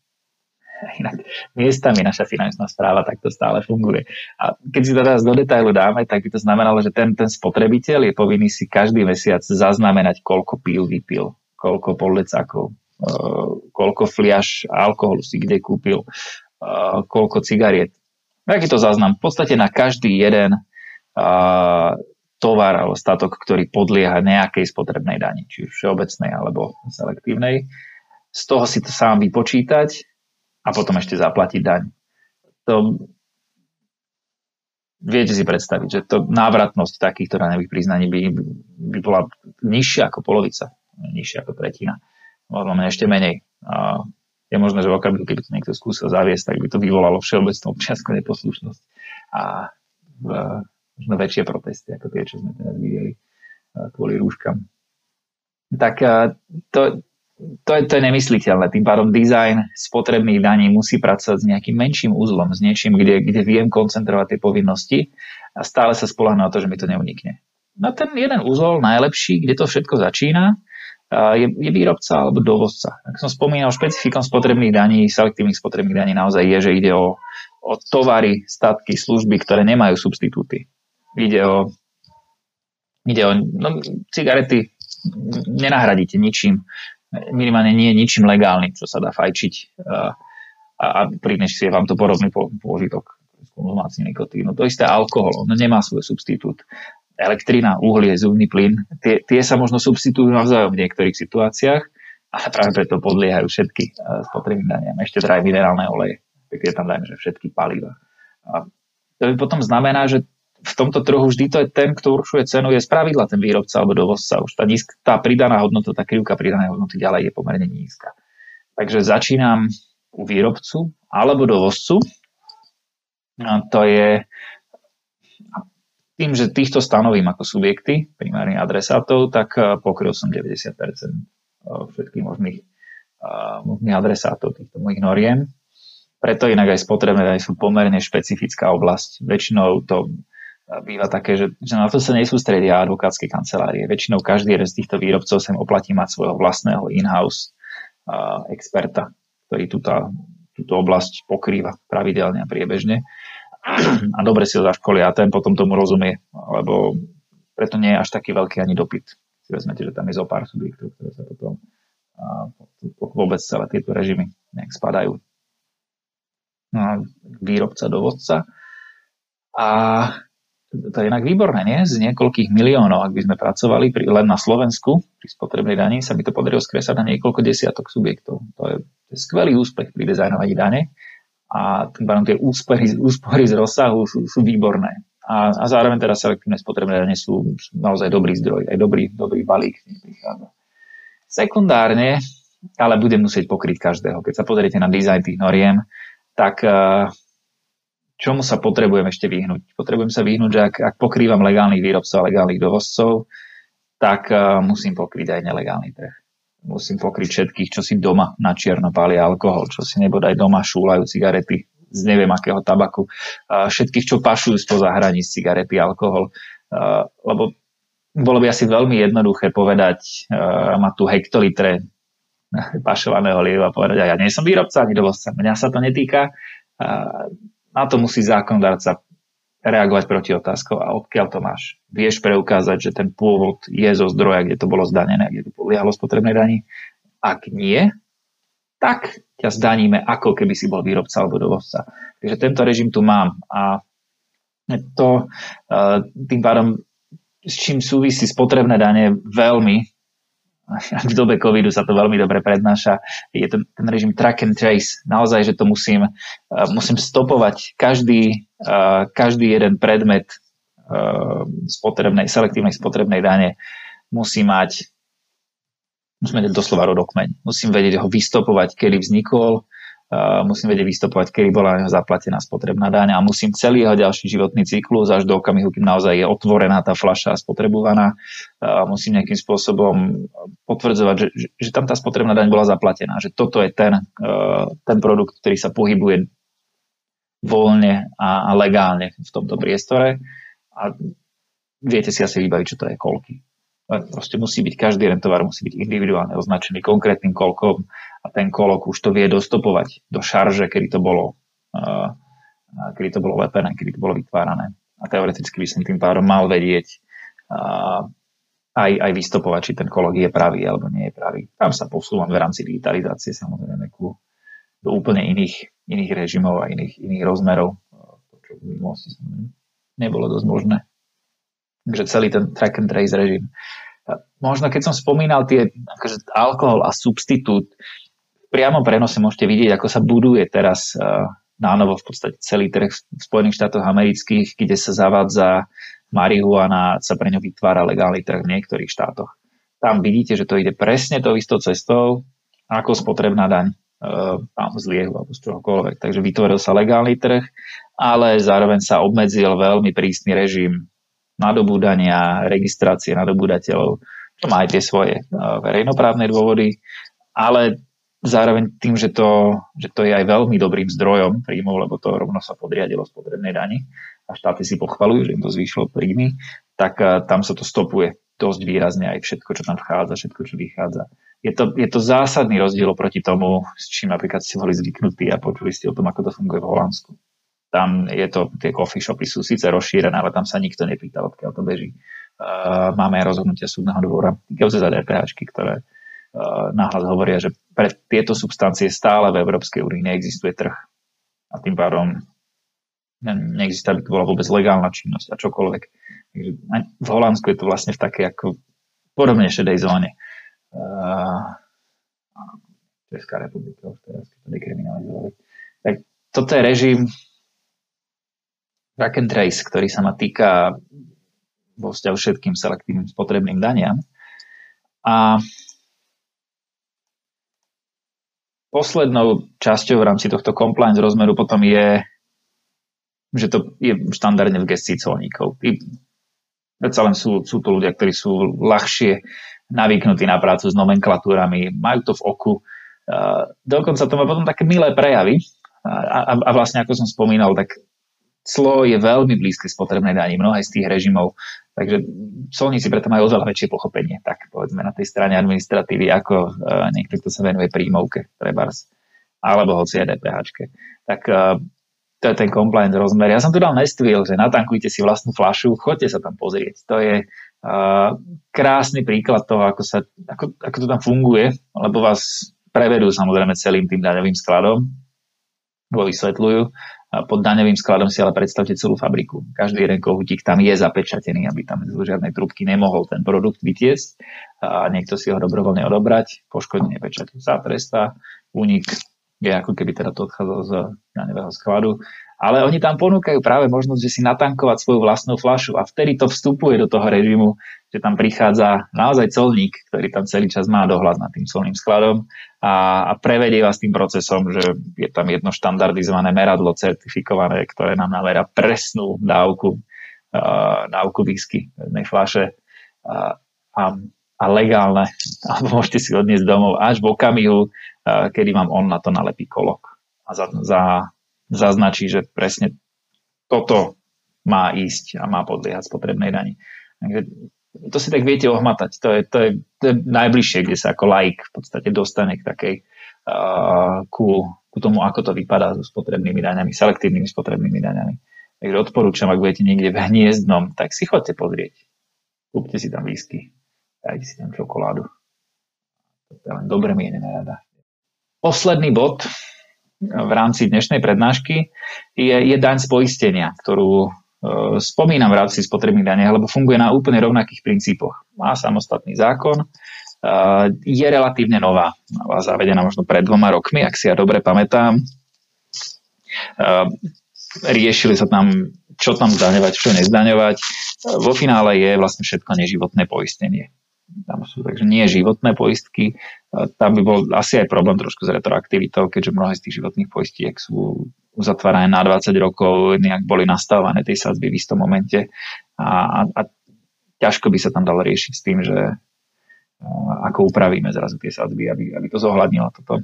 Inak miestami naša finančná správa takto stále funguje. A keď si to teraz do detailu dáme, tak by to znamenalo, že ten, ten spotrebiteľ je povinný si každý mesiac zaznamenať, koľko píl vypil, koľko poldecákov, koľko fliaž alkoholu si kde kúpil, koľko cigariet Aký to záznam? V podstate na každý jeden uh, tovar alebo statok, ktorý podlieha nejakej spotrebnej dani, či už všeobecnej alebo selektívnej. Z toho si to sám vypočítať a potom ešte zaplatiť daň. To viete si predstaviť, že to návratnosť takýchto daňových priznaní by, by bola nižšia ako polovica, nižšia ako tretina, možno ešte menej. Je možné, že v okamihu, keby to niekto skúsil zaviesť, tak by to vyvolalo všeobecnú občianskú neposlušnosť a možno väčšie protesty, ako tie, čo sme teraz videli kvôli rúškam. Tak to, to, je, to je nemysliteľné. Tým pádom dizajn spotrebných daní musí pracovať s nejakým menším úzlom, s niečím, kde, kde viem koncentrovať tie povinnosti a stále sa spolahnu na to, že mi to neunikne. No ten jeden úzol najlepší, kde to všetko začína, je, je výrobca alebo dovozca. Ak som spomínal, špecifikom spotrebných daní, selektívnych spotrebných daní naozaj je, že ide o, o tovary, statky, služby, ktoré nemajú substitúty. Ide o, ide o no, cigarety nenahradíte ničím, minimálne nie ničím legálnym, čo sa dá fajčiť a, a, a si je vám to podobný pôžitok konzumácii nikotínu. To isté alkohol, on nemá svoj substitút elektrina, uhlie, zubný plyn, tie, tie sa možno substitujú navzájom v niektorých situáciách, ale práve preto podliehajú všetky uh, spotrebným daniam. Ešte teda aj minerálne oleje, je tam dajme, že všetky paliva. A to by potom znamená, že v tomto trhu vždy to je ten, kto určuje cenu, je spravidla ten výrobca alebo dovozca. Už tá, nízka, tá pridaná hodnota, tá krivka pridanej hodnoty ďalej je pomerne nízka. Takže začínam u výrobcu alebo dovozcu. A to je tým, že týchto stanovím ako subjekty, primárne adresátov, tak eh, pokryl som 90% eh, všetkých možných, eh, možných adresátov týchto mojich noriem. Preto inak aj spotrebné dane sú pomerne špecifická oblasť. Väčšinou to býva také, že, že na to sa nesústredia advokátske kancelárie. Väčšinou každý jeden z týchto výrobcov sem oplatí mať svojho vlastného in-house experta, ktorý túto, túto oblasť pokrýva pravidelne a priebežne. A dobre si ho zaškolia a ten potom tomu rozumie, lebo preto nie je až taký veľký ani dopyt. Si vezmete, že tam je zo pár subjektov, ktoré sa potom uh, vôbec celé tieto režimy nejak spadajú. No výrobca, dovodca. A to je inak výborné, nie? Z niekoľkých miliónov, ak by sme pracovali pri, len na Slovensku, pri spotrebnej daní, sa by to podarilo skresať na niekoľko desiatok subjektov. To je, to je skvelý úspech pri dizajnovaní dane a tým pádom tie úspory, úspory z rozsahu sú, sú výborné. A, a zároveň teda selektívne spotrebné dane sú, naozaj dobrý zdroj, aj dobrý, dobrý balík prichádza. Sekundárne, ale budem musieť pokryť každého. Keď sa pozriete na dizajn tých noriem, tak uh, čomu sa potrebujem ešte vyhnúť? Potrebujem sa vyhnúť, že ak, ak pokrývam legálnych výrobcov a legálnych dovozcov, tak uh, musím pokryť aj nelegálny trh. Musím pokryť všetkých, čo si doma na čierno pália alkohol, čo si nebodaj doma šúlajú cigarety z neviem akého tabaku, všetkých, čo pašujú spoza hraníc cigarety, alkohol, lebo bolo by asi veľmi jednoduché povedať, má tu hektolitre pašovaného liehu a povedať, a ja nie som výrobca ani dovozca, mňa sa to netýka, na to musí zákonodárca reagovať proti otázkou a odkiaľ to máš. Vieš preukázať, že ten pôvod je zo zdroja, kde to bolo zdanené, kde to podliehalo spotrebnej dani. Ak nie, tak ťa zdaníme, ako keby si bol výrobca alebo dovozca. Takže tento režim tu mám a to tým pádom s čím súvisí spotrebné dane veľmi v dobe covidu sa to veľmi dobre prednáša, je ten, ten režim track and trace. Naozaj, že to musím, uh, musím stopovať každý, každý jeden predmet spotrebnej, selektívnej spotrebnej dane musí mať musím vedieť doslova rodokmeň. Musím vedieť ho vystopovať, kedy vznikol, musím vedieť vystopovať, kedy bola jeho zaplatená spotrebná daň a musím celý jeho ďalší životný cyklus až do okamihu, kým naozaj je otvorená tá fľaša a spotrebovaná, musím nejakým spôsobom potvrdzovať, že, že tam tá spotrebná daň bola zaplatená, že toto je ten, ten produkt, ktorý sa pohybuje voľne a, a legálne v tomto priestore a viete si asi vybaviť, čo to je kolky. Proste musí byť, každý jeden tovar musí byť individuálne označený konkrétnym kolkom a ten kolok už to vie dostopovať do šarže, kedy to bolo, kedy to bolo lepené, kedy to bolo vytvárané. A teoreticky by som tým pádom mal vedieť uh, aj, aj vystopovať, či ten kolok je pravý alebo nie je pravý. Tam sa posúvam v rámci digitalizácie samozrejme ku, do úplne iných, iných režimov a iných, iných rozmerov, čo v minulosti nebolo dosť možné. Takže celý ten track and trace režim možno keď som spomínal tie akože alkohol a substitút, v priamom prenose môžete vidieť, ako sa buduje teraz uh, nánovo v podstate celý trh v Spojených štátoch amerických, kde sa zavádza marihuana, sa pre ňu vytvára legálny trh v niektorých štátoch. Tam vidíte, že to ide presne tou istou cestou, ako spotrebná daň tam z liehu alebo z čohokoľvek. Takže vytvoril sa legálny trh, ale zároveň sa obmedzil veľmi prísny režim nadobúdania, registrácie nadobúdateľov, čo má aj tie svoje uh, verejnoprávne dôvody, ale zároveň tým, že to, že to je aj veľmi dobrým zdrojom príjmov, lebo to rovno sa podriadilo spotrebnej dani a štáty si pochvalujú, že im to zvýšilo príjmy, tak uh, tam sa to stopuje dosť výrazne aj všetko, čo tam vchádza, všetko, čo vychádza. Je to, je to zásadný rozdiel proti tomu, s čím napríklad ste boli zvyknutí a počuli ste o tom, ako to funguje v Holandsku. Tam je to, tie coffee shopy sú síce rozšírené, ale tam sa nikto nepýta, odkiaľ to beží. Uh, máme aj rozhodnutia súdneho dvora týkajúce za DPH, ktoré uh, náhľad hovoria, že pre tieto substancie stále v Európskej únii neexistuje trh. A tým pádom neexistuje, aby to bola vôbec legálna činnosť a čokoľvek. Takže v Holandsku je to vlastne v takej ako podobne šedej zóne. Uh, Česká republika už teraz, keď to dekriminalizovali. Tak toto je režim, track and trace, ktorý sa ma týka vo vzťahu všetkým selektívnym spotrebným daniam. A poslednou časťou v rámci tohto compliance rozmeru potom je, že to je štandardne v gestii colníkov. Predsa len sú, sú to ľudia, ktorí sú ľahšie navyknutí na prácu s nomenklatúrami, majú to v oku. Dokonca to má potom také milé prejavy. A, a, a vlastne, ako som spomínal, tak clo je veľmi blízke spotrebnej daní, mnohé z tých režimov, takže colníci preto majú oveľa väčšie pochopenie, tak povedzme na tej strane administratívy, ako uh, niekto, kto sa venuje príjmovke, trebárs, alebo hoci aj DPH. Tak uh, to je ten compliance rozmer. Ja som tu dal Nestville, že natankujte si vlastnú flašu, choďte sa tam pozrieť. To je uh, krásny príklad toho, ako, sa, ako, ako to tam funguje, lebo vás prevedú samozrejme celým tým daňovým skladom, ho vysvetľujú pod daňovým skladom si ale predstavte celú fabriku. Každý jeden kohutík tam je zapečatený, aby tam z žiadnej trubky nemohol ten produkt vytiesť a niekto si ho dobrovoľne odobrať, poškodenie pečatu sa trestá, únik je ako keby teda to odchádzalo z daňového skladu. Ale oni tam ponúkajú práve možnosť, že si natankovať svoju vlastnú flašu a vtedy to vstupuje do toho režimu, že tam prichádza naozaj colník, ktorý tam celý čas má dohľad nad tým colným skladom a, a prevedie vás tým procesom, že je tam jedno štandardizované meradlo certifikované, ktoré nám namerá presnú dávku, uh, dávku whisky jednej flaše. Uh, a, a legálne, alebo môžete si odniesť domov až v okamihu, uh, kedy vám on na to nalepí kolok. A za, za zaznačí, že presne toto má ísť a má podliehať spotrebnej dani. Takže to si tak viete ohmatať. To je, to je, to je najbližšie, kde sa ako laik v podstate dostane k takej uh, ku, ku tomu, ako to vypadá so spotrebnými daňami, selektívnymi spotrebnými daňami. Takže odporúčam, ak budete niekde v hniezdnom, tak si chodte pozrieť. Kúpte si tam výsky, dajte si tam čokoládu. To je len dobre mienená rada. Posledný bod, v rámci dnešnej prednášky je, je daň z poistenia, ktorú e, spomínam v rámci spotrebných daniach, lebo funguje na úplne rovnakých princípoch. Má samostatný zákon, e, je relatívne nová. Zavedená možno pred dvoma rokmi, ak si ja dobre pamätám. E, riešili sa tam, čo tam zdaňovať, čo nezdaňovať. Vo finále je vlastne všetko neživotné poistenie tam sú takže nie životné poistky. Tam by bol asi aj problém trošku s retroaktivitou, keďže mnohé z tých životných poistiek sú uzatvárané na 20 rokov, nejak boli nastavované tej sadzby v istom momente a, a, a ťažko by sa tam dalo riešiť s tým, že ako upravíme zrazu tie sadzby, aby, aby to zohľadnilo toto,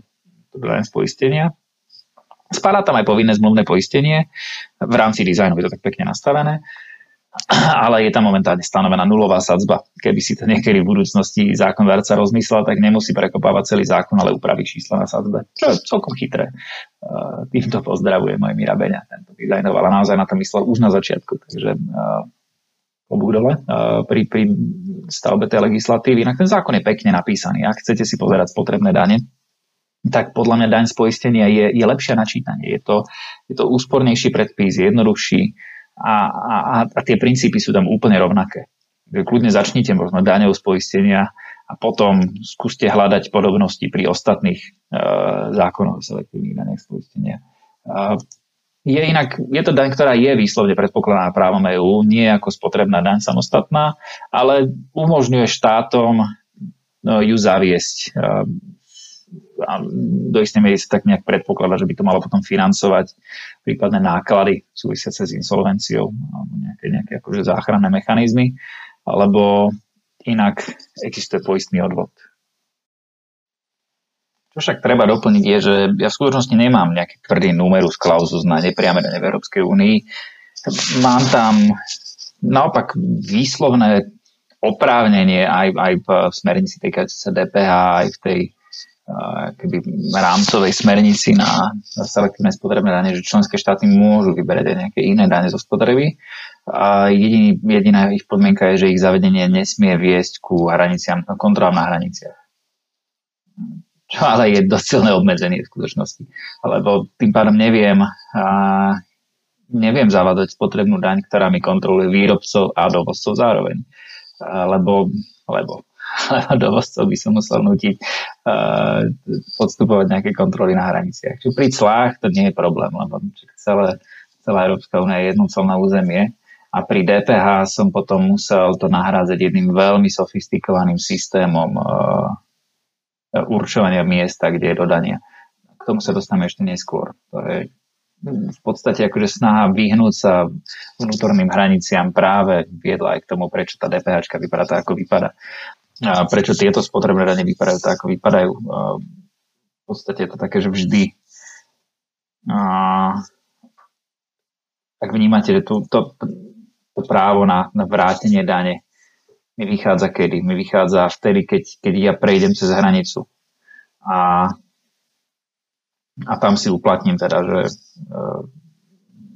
toto z poistenia. Spadá tam aj povinné zmluvné poistenie, v rámci dizajnu je to tak pekne nastavené ale je tam momentálne stanovená nulová sadzba. Keby si to niekedy v budúcnosti zákonodárca rozmyslel, tak nemusí prekopávať celý zákon, ale upraví čísla na sadzbe. Čo je celkom chytré. Týmto pozdravuje môj Mira Beňa. Tento dizajnoval a naozaj na to myslel už na začiatku. Takže klobúk dole pri, pri stavbe tej legislatívy. Inak ten zákon je pekne napísaný. Ak chcete si pozerať spotrebné dane, tak podľa mňa daň z poistenia je, je lepšie načítanie. Je to, je to úspornejší predpis, jednoduchší a, a, a tie princípy sú tam úplne rovnaké. Kľudne začnite možno daňou z poistenia a potom skúste hľadať podobnosti pri ostatných uh, zákonoch o selektívnych daňach z poistenia. Uh, je inak, je to daň, ktorá je výslovne predpokladaná právom EÚ, nie ako spotrebná daň samostatná, ale umožňuje štátom no, ju zaviesť. Uh, a do istej miery sa tak nejak predpokladá, že by to malo potom financovať prípadné náklady súvisiace s insolvenciou alebo nejaké, nejaké akože záchranné mechanizmy, alebo inak existuje poistný odvod. Čo však treba doplniť je, že ja v skutočnosti nemám nejaký tvrdý numerus clausus na nepriame v Európskej únii. Mám tam naopak výslovné oprávnenie aj, aj v smernici týkajúce sa DPH, aj v tej keby rámcovej smernici na, selektívne spotrebné dane, že členské štáty môžu vyberať aj nejaké iné dane zo spotreby. A jediný, jediná ich podmienka je, že ich zavedenie nesmie viesť ku hraniciam, kontrolám na hraniciach. Čo ale je dosť silné obmedzenie v skutočnosti. Lebo tým pádom neviem, a neviem zavádať spotrebnú daň, ktorá mi kontroluje výrobcov a dovozcov zároveň. A lebo, lebo dovozcov by som musel nutiť uh, podstupovať nejaké kontroly na hraniciach. Čiže pri clách to nie je problém, lebo celé, celá Európska únia je jednocelné územie a pri DPH som potom musel to nahrádzať jedným veľmi sofistikovaným systémom uh, určovania miesta, kde je dodania. K tomu sa dostaneme ešte neskôr. To je v podstate akože snaha vyhnúť sa vnútorným hraniciam práve viedla aj k tomu, prečo tá DPH vypadá tak, ako vypadá a prečo tieto spotrebné dane vypadajú tak, ako vypadajú. V podstate je to také, že vždy tak vnímate, že tu, to, to právo na, na vrátenie dane mi vychádza kedy? Mi vychádza vtedy, keď, keď ja prejdem cez hranicu. A, a tam si uplatním teda, že uh,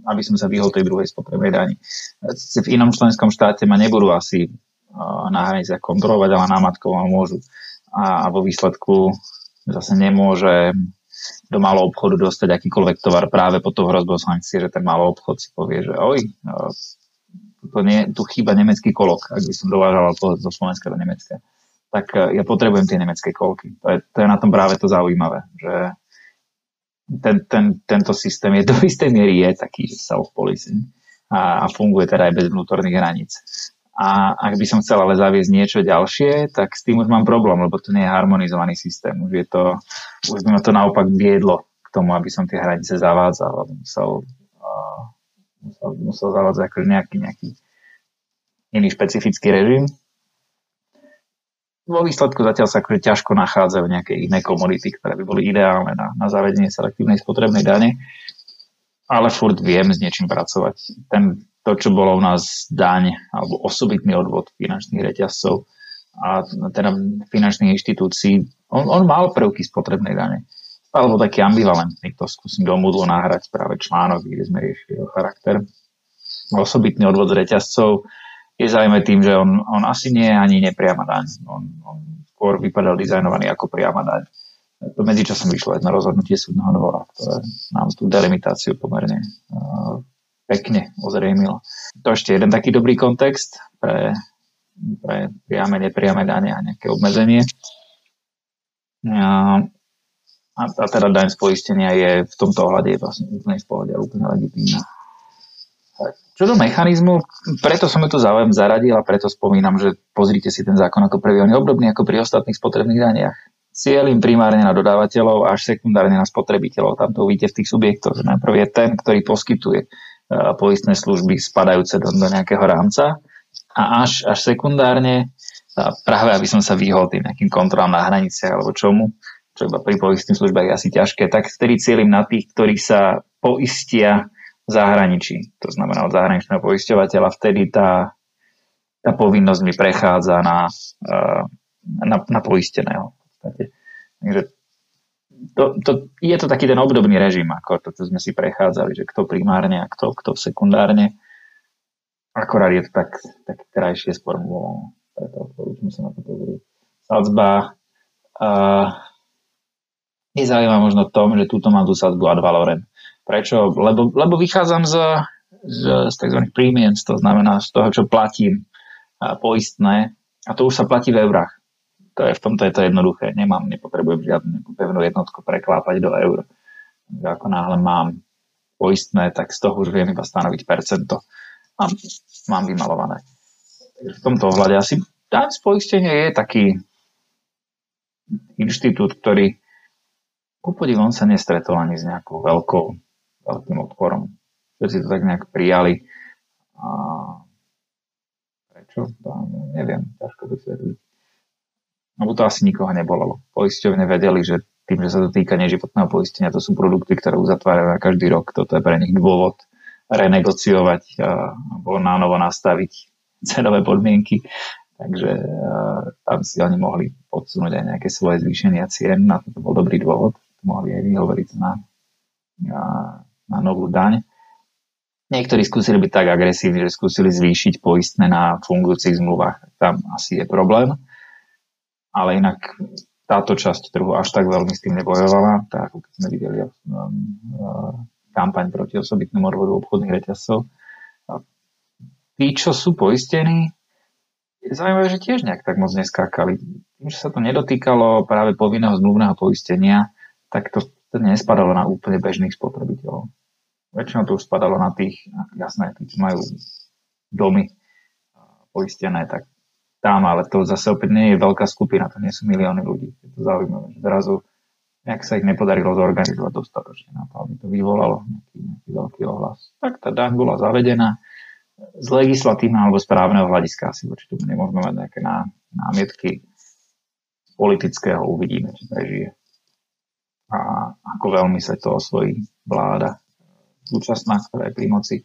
aby som sa vyhol tej druhej spotrebnej dani. V inom členskom štáte ma nebudú asi na hraniciach kontrolovať, ale námatkou ma môžu. A, a vo výsledku zase nemôže do malého obchodu dostať akýkoľvek tovar práve pod tou hrozbou sankcie, že ten malý obchod si povie, že oj, uh, to nie, tu chýba nemecký kolok, ak by som dovážal zo Slovenska do Nemecka. Tak e, ja potrebujem tie nemecké kolky. To je, to je na tom práve to zaujímavé, že ten, ten, tento systém je do istej miery je taký self-policing a, a funguje teda aj bez vnútorných hraníc. A ak by som chcel ale zaviesť niečo ďalšie, tak s tým už mám problém, lebo to nie je harmonizovaný systém. Už, je to, už by ma to naopak viedlo k tomu, aby som tie hranice zavádzal, aby musel musel, musel zavádzať akože nejaký, nejaký iný špecifický režim. Vo výsledku zatiaľ sa akože ťažko nachádzajú nejaké iné komodity, ktoré by boli ideálne na, na zavedenie selektívnej spotrebnej dane, ale furt viem s niečím pracovať. Ten, to, čo bolo u nás daň alebo osobitný odvod finančných reťazcov a teda finančných inštitúcií, on, on mal prvky spotrebnej dane alebo taký ambivalentný, to skúsim do Moodle nahrať práve článok, kde sme riešili jeho charakter. Osobitný odvod z reťazcov je zaujímavé tým, že on, on asi nie je ani nepriama daň. On, on skôr vypadal dizajnovaný ako priama daň. To medzičasom vyšlo na rozhodnutie súdneho dvora, ktoré nám tú delimitáciu pomerne uh, pekne ozrejmilo. To ešte jeden taký dobrý kontext pre, pre priame, nepriame dane a nejaké obmedzenie. Uh, a, a teda daň z poistenia je v tomto ohľade vlastne úplne v pohode a úplne legitímna. Čo do mechanizmu, preto som ju tu záujem zaradil a preto spomínam, že pozrite si ten zákon ako prvý. On je obdobný ako pri ostatných spotrebných daniach. Cieľim primárne na dodávateľov až sekundárne na spotrebiteľov. Tam to uvidíte v tých subjektoch, že najprv je ten, ktorý poskytuje poistné služby spadajúce do, do nejakého rámca a až, až sekundárne práve aby som sa vyhol tým nejakým kontrolám na hraniciach alebo čomu, čo iba pri poistných službách je asi ťažké, tak vtedy cieľim na tých, ktorí sa poistia v zahraničí. To znamená od zahraničného poisťovateľa. Vtedy tá, tá povinnosť mi prechádza na, eh, na, na poisteného. Takže to, to, je to taký ten obdobný režim, ako to, čo sme si prechádzali, že kto primárne a kto, kto sekundárne. Akorát je to tak, tak krajšie sformulované. Preto odporúčam sa na to pozrieť. Sadzba uh, je zaujímavé možno tom, že túto mám tú sadbu ad valorem. Prečo? Lebo, lebo vychádzam z, z, z tzv. premiums, to znamená z toho, čo platím poistné a to už sa platí v eurách. To je, v tomto je to jednoduché. Nemám, nepotrebujem žiadnu pevnú jednotku preklápať do eur. Ako náhle mám poistné, tak z toho už viem iba stanoviť percento. A mám vymalované. V tomto ohľade asi daň z poistenia je taký inštitút, ktorý ku podivu on sa nestretol ani s nejakou veľkou, veľkým odporom. Všetci to tak nejak prijali. A prečo? To neviem, ťažko vysvetliť. No to asi nikoho nebolelo. Poisťovne vedeli, že tým, že sa to týka neživotného poistenia, to sú produkty, ktoré uzatvárajú na každý rok. Toto je pre nich dôvod renegociovať alebo nánovo nastaviť cenové podmienky. Takže tam si oni mohli podsunúť aj nejaké svoje zvýšenia cien. Na to, to bol dobrý dôvod mohli aj vyhovoriť na, na, na novú daň. Niektorí skúsili byť tak agresívni, že skúsili zvýšiť poistné na fungujúcich zmluvách. Tam asi je problém. Ale inak táto časť trhu až tak veľmi s tým nebojovala, tak ako keď sme videli um, uh, kampaň proti osobitnému odvodu obchodných reťazcov. Tí, čo sú poistení, je zaujímavé, že tiež nejak tak moc neskákali. Tým, že sa to nedotýkalo práve povinného zmluvného poistenia, tak to, nespadalo na úplne bežných spotrebiteľov. Väčšinou to už spadalo na tých, jasné, tí, čo majú domy poistené, tak tam, ale to zase opäť nie je veľká skupina, to nie sú milióny ľudí. Je to zaujímavé, že zrazu nejak sa ich nepodarilo zorganizovať dostatočne na to, aby to vyvolalo nejaký, nejaký veľký ohlas. Tak tá daň bola zavedená z legislatívneho alebo správneho hľadiska asi voči tomu nemôžeme mať nejaké námietky z politického uvidíme, či prežije a ako veľmi sa to osvojí vláda súčasná, ktorá je pri moci.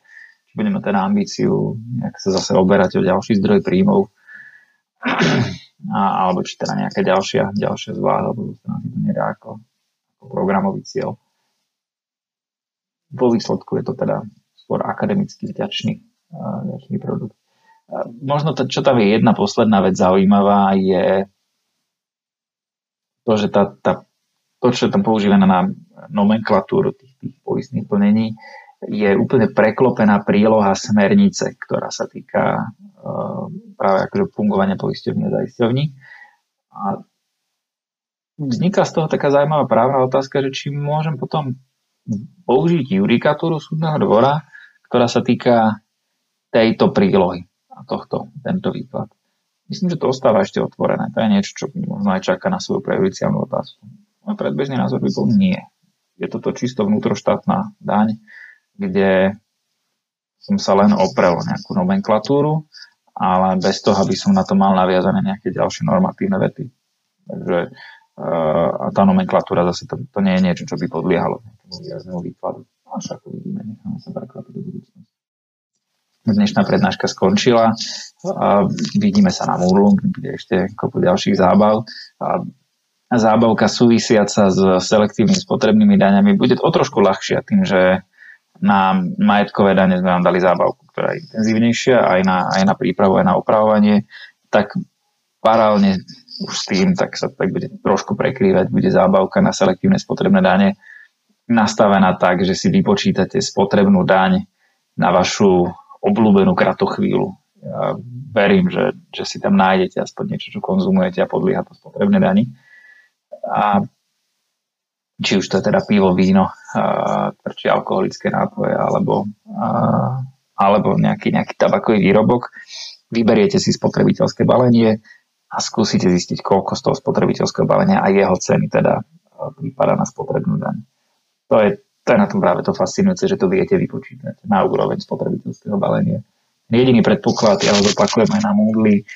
budeme teda ambíciu nejak sa zase oberať o ďalší zdroj príjmov, a, alebo či teda nejaká ďalšia, ďalšia zvláda, lebo sa to nedá ako, ako programový cieľ. Vo výsledku je to teda skôr akademicky vďačný, vďačný produkt. Možno to, čo tam je jedna posledná vec zaujímavá, je to, že tá, tá, to, čo je tam používané na nomenklatúru tých, tých poistných plnení, je úplne preklopená príloha smernice, ktorá sa týka uh, práve akože fungovania poisťovní a zaisťovní. A vzniká z toho taká zaujímavá právna otázka, že či môžem potom použiť judikatúru súdneho dvora, ktorá sa týka tejto prílohy a tohto, tento výklad. Myslím, že to ostáva ešte otvorené. To je niečo, čo možno aj čaká na svoju prejudiciálnu otázku. Môj predbežný názor by bol nie. Je toto čisto vnútroštátna daň, kde som sa len oprel nejakú nomenklatúru, ale bez toho, aby som na to mal naviazané nejaké ďalšie normatívne vety. Takže uh, a tá nomenklatúra zase to, to nie je niečo, čo by podliehalo nejakému výraznému výkladu. Až ako vidíme, necháme sa prekvapiť do budúcnosti dnešná prednáška skončila. A vidíme sa na Moodle, kde ešte kopu ďalších zábav. A zábavka súvisiaca s selektívnymi spotrebnými daňami bude o trošku ľahšia tým, že na majetkové dane sme vám dali zábavku, ktorá je intenzívnejšia aj na, aj na prípravu, aj na opravovanie, tak paralelne už s tým, tak sa tak bude trošku prekrývať, bude zábavka na selektívne spotrebné dane nastavená tak, že si vypočítate spotrebnú daň na vašu obľúbenú kratochvíľu. Ja verím, že, že si tam nájdete aspoň niečo, čo konzumujete a podlieha to spotrebné dani. A či už to je teda pivo, víno, či alkoholické nápoje, alebo, alebo nejaký, nejaký tabakový výrobok. Vyberiete si spotrebiteľské balenie a skúsite zistiť, koľko z toho spotrebiteľského balenia a jeho ceny teda prípada na spotrebnú daň. To je, to je na tom práve to fascinujúce, že to viete vypočítať na úroveň spotrebiteľského balenia. Jediný predpoklad, ja ho zopakujem aj na Moodle,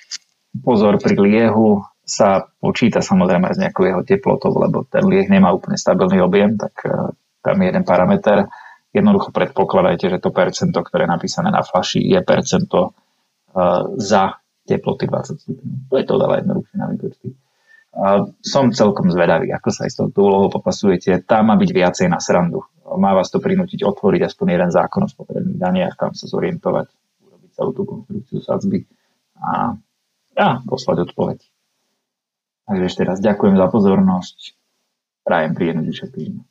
pozor pri liehu sa počíta samozrejme s nejakou jeho teplotou, lebo ten lieh nemá úplne stabilný objem, tak uh, tam je jeden parameter. Jednoducho predpokladajte, že to percento, ktoré je napísané na flaši, je percento uh, za teploty 20 stupňov. To je to veľa jednoduchšie na výpočty. Uh, som celkom zvedavý, ako sa aj s touto úlohou popasujete. Tam má byť viacej na srandu má vás to prinútiť otvoriť aspoň jeden zákon o spotrebných daniach, tam sa zorientovať, urobiť celú tú konstrukciu sadzby a, a poslať odpoveď. Takže ešte raz ďakujem za pozornosť. Prajem príjemný zvyšok týždňa.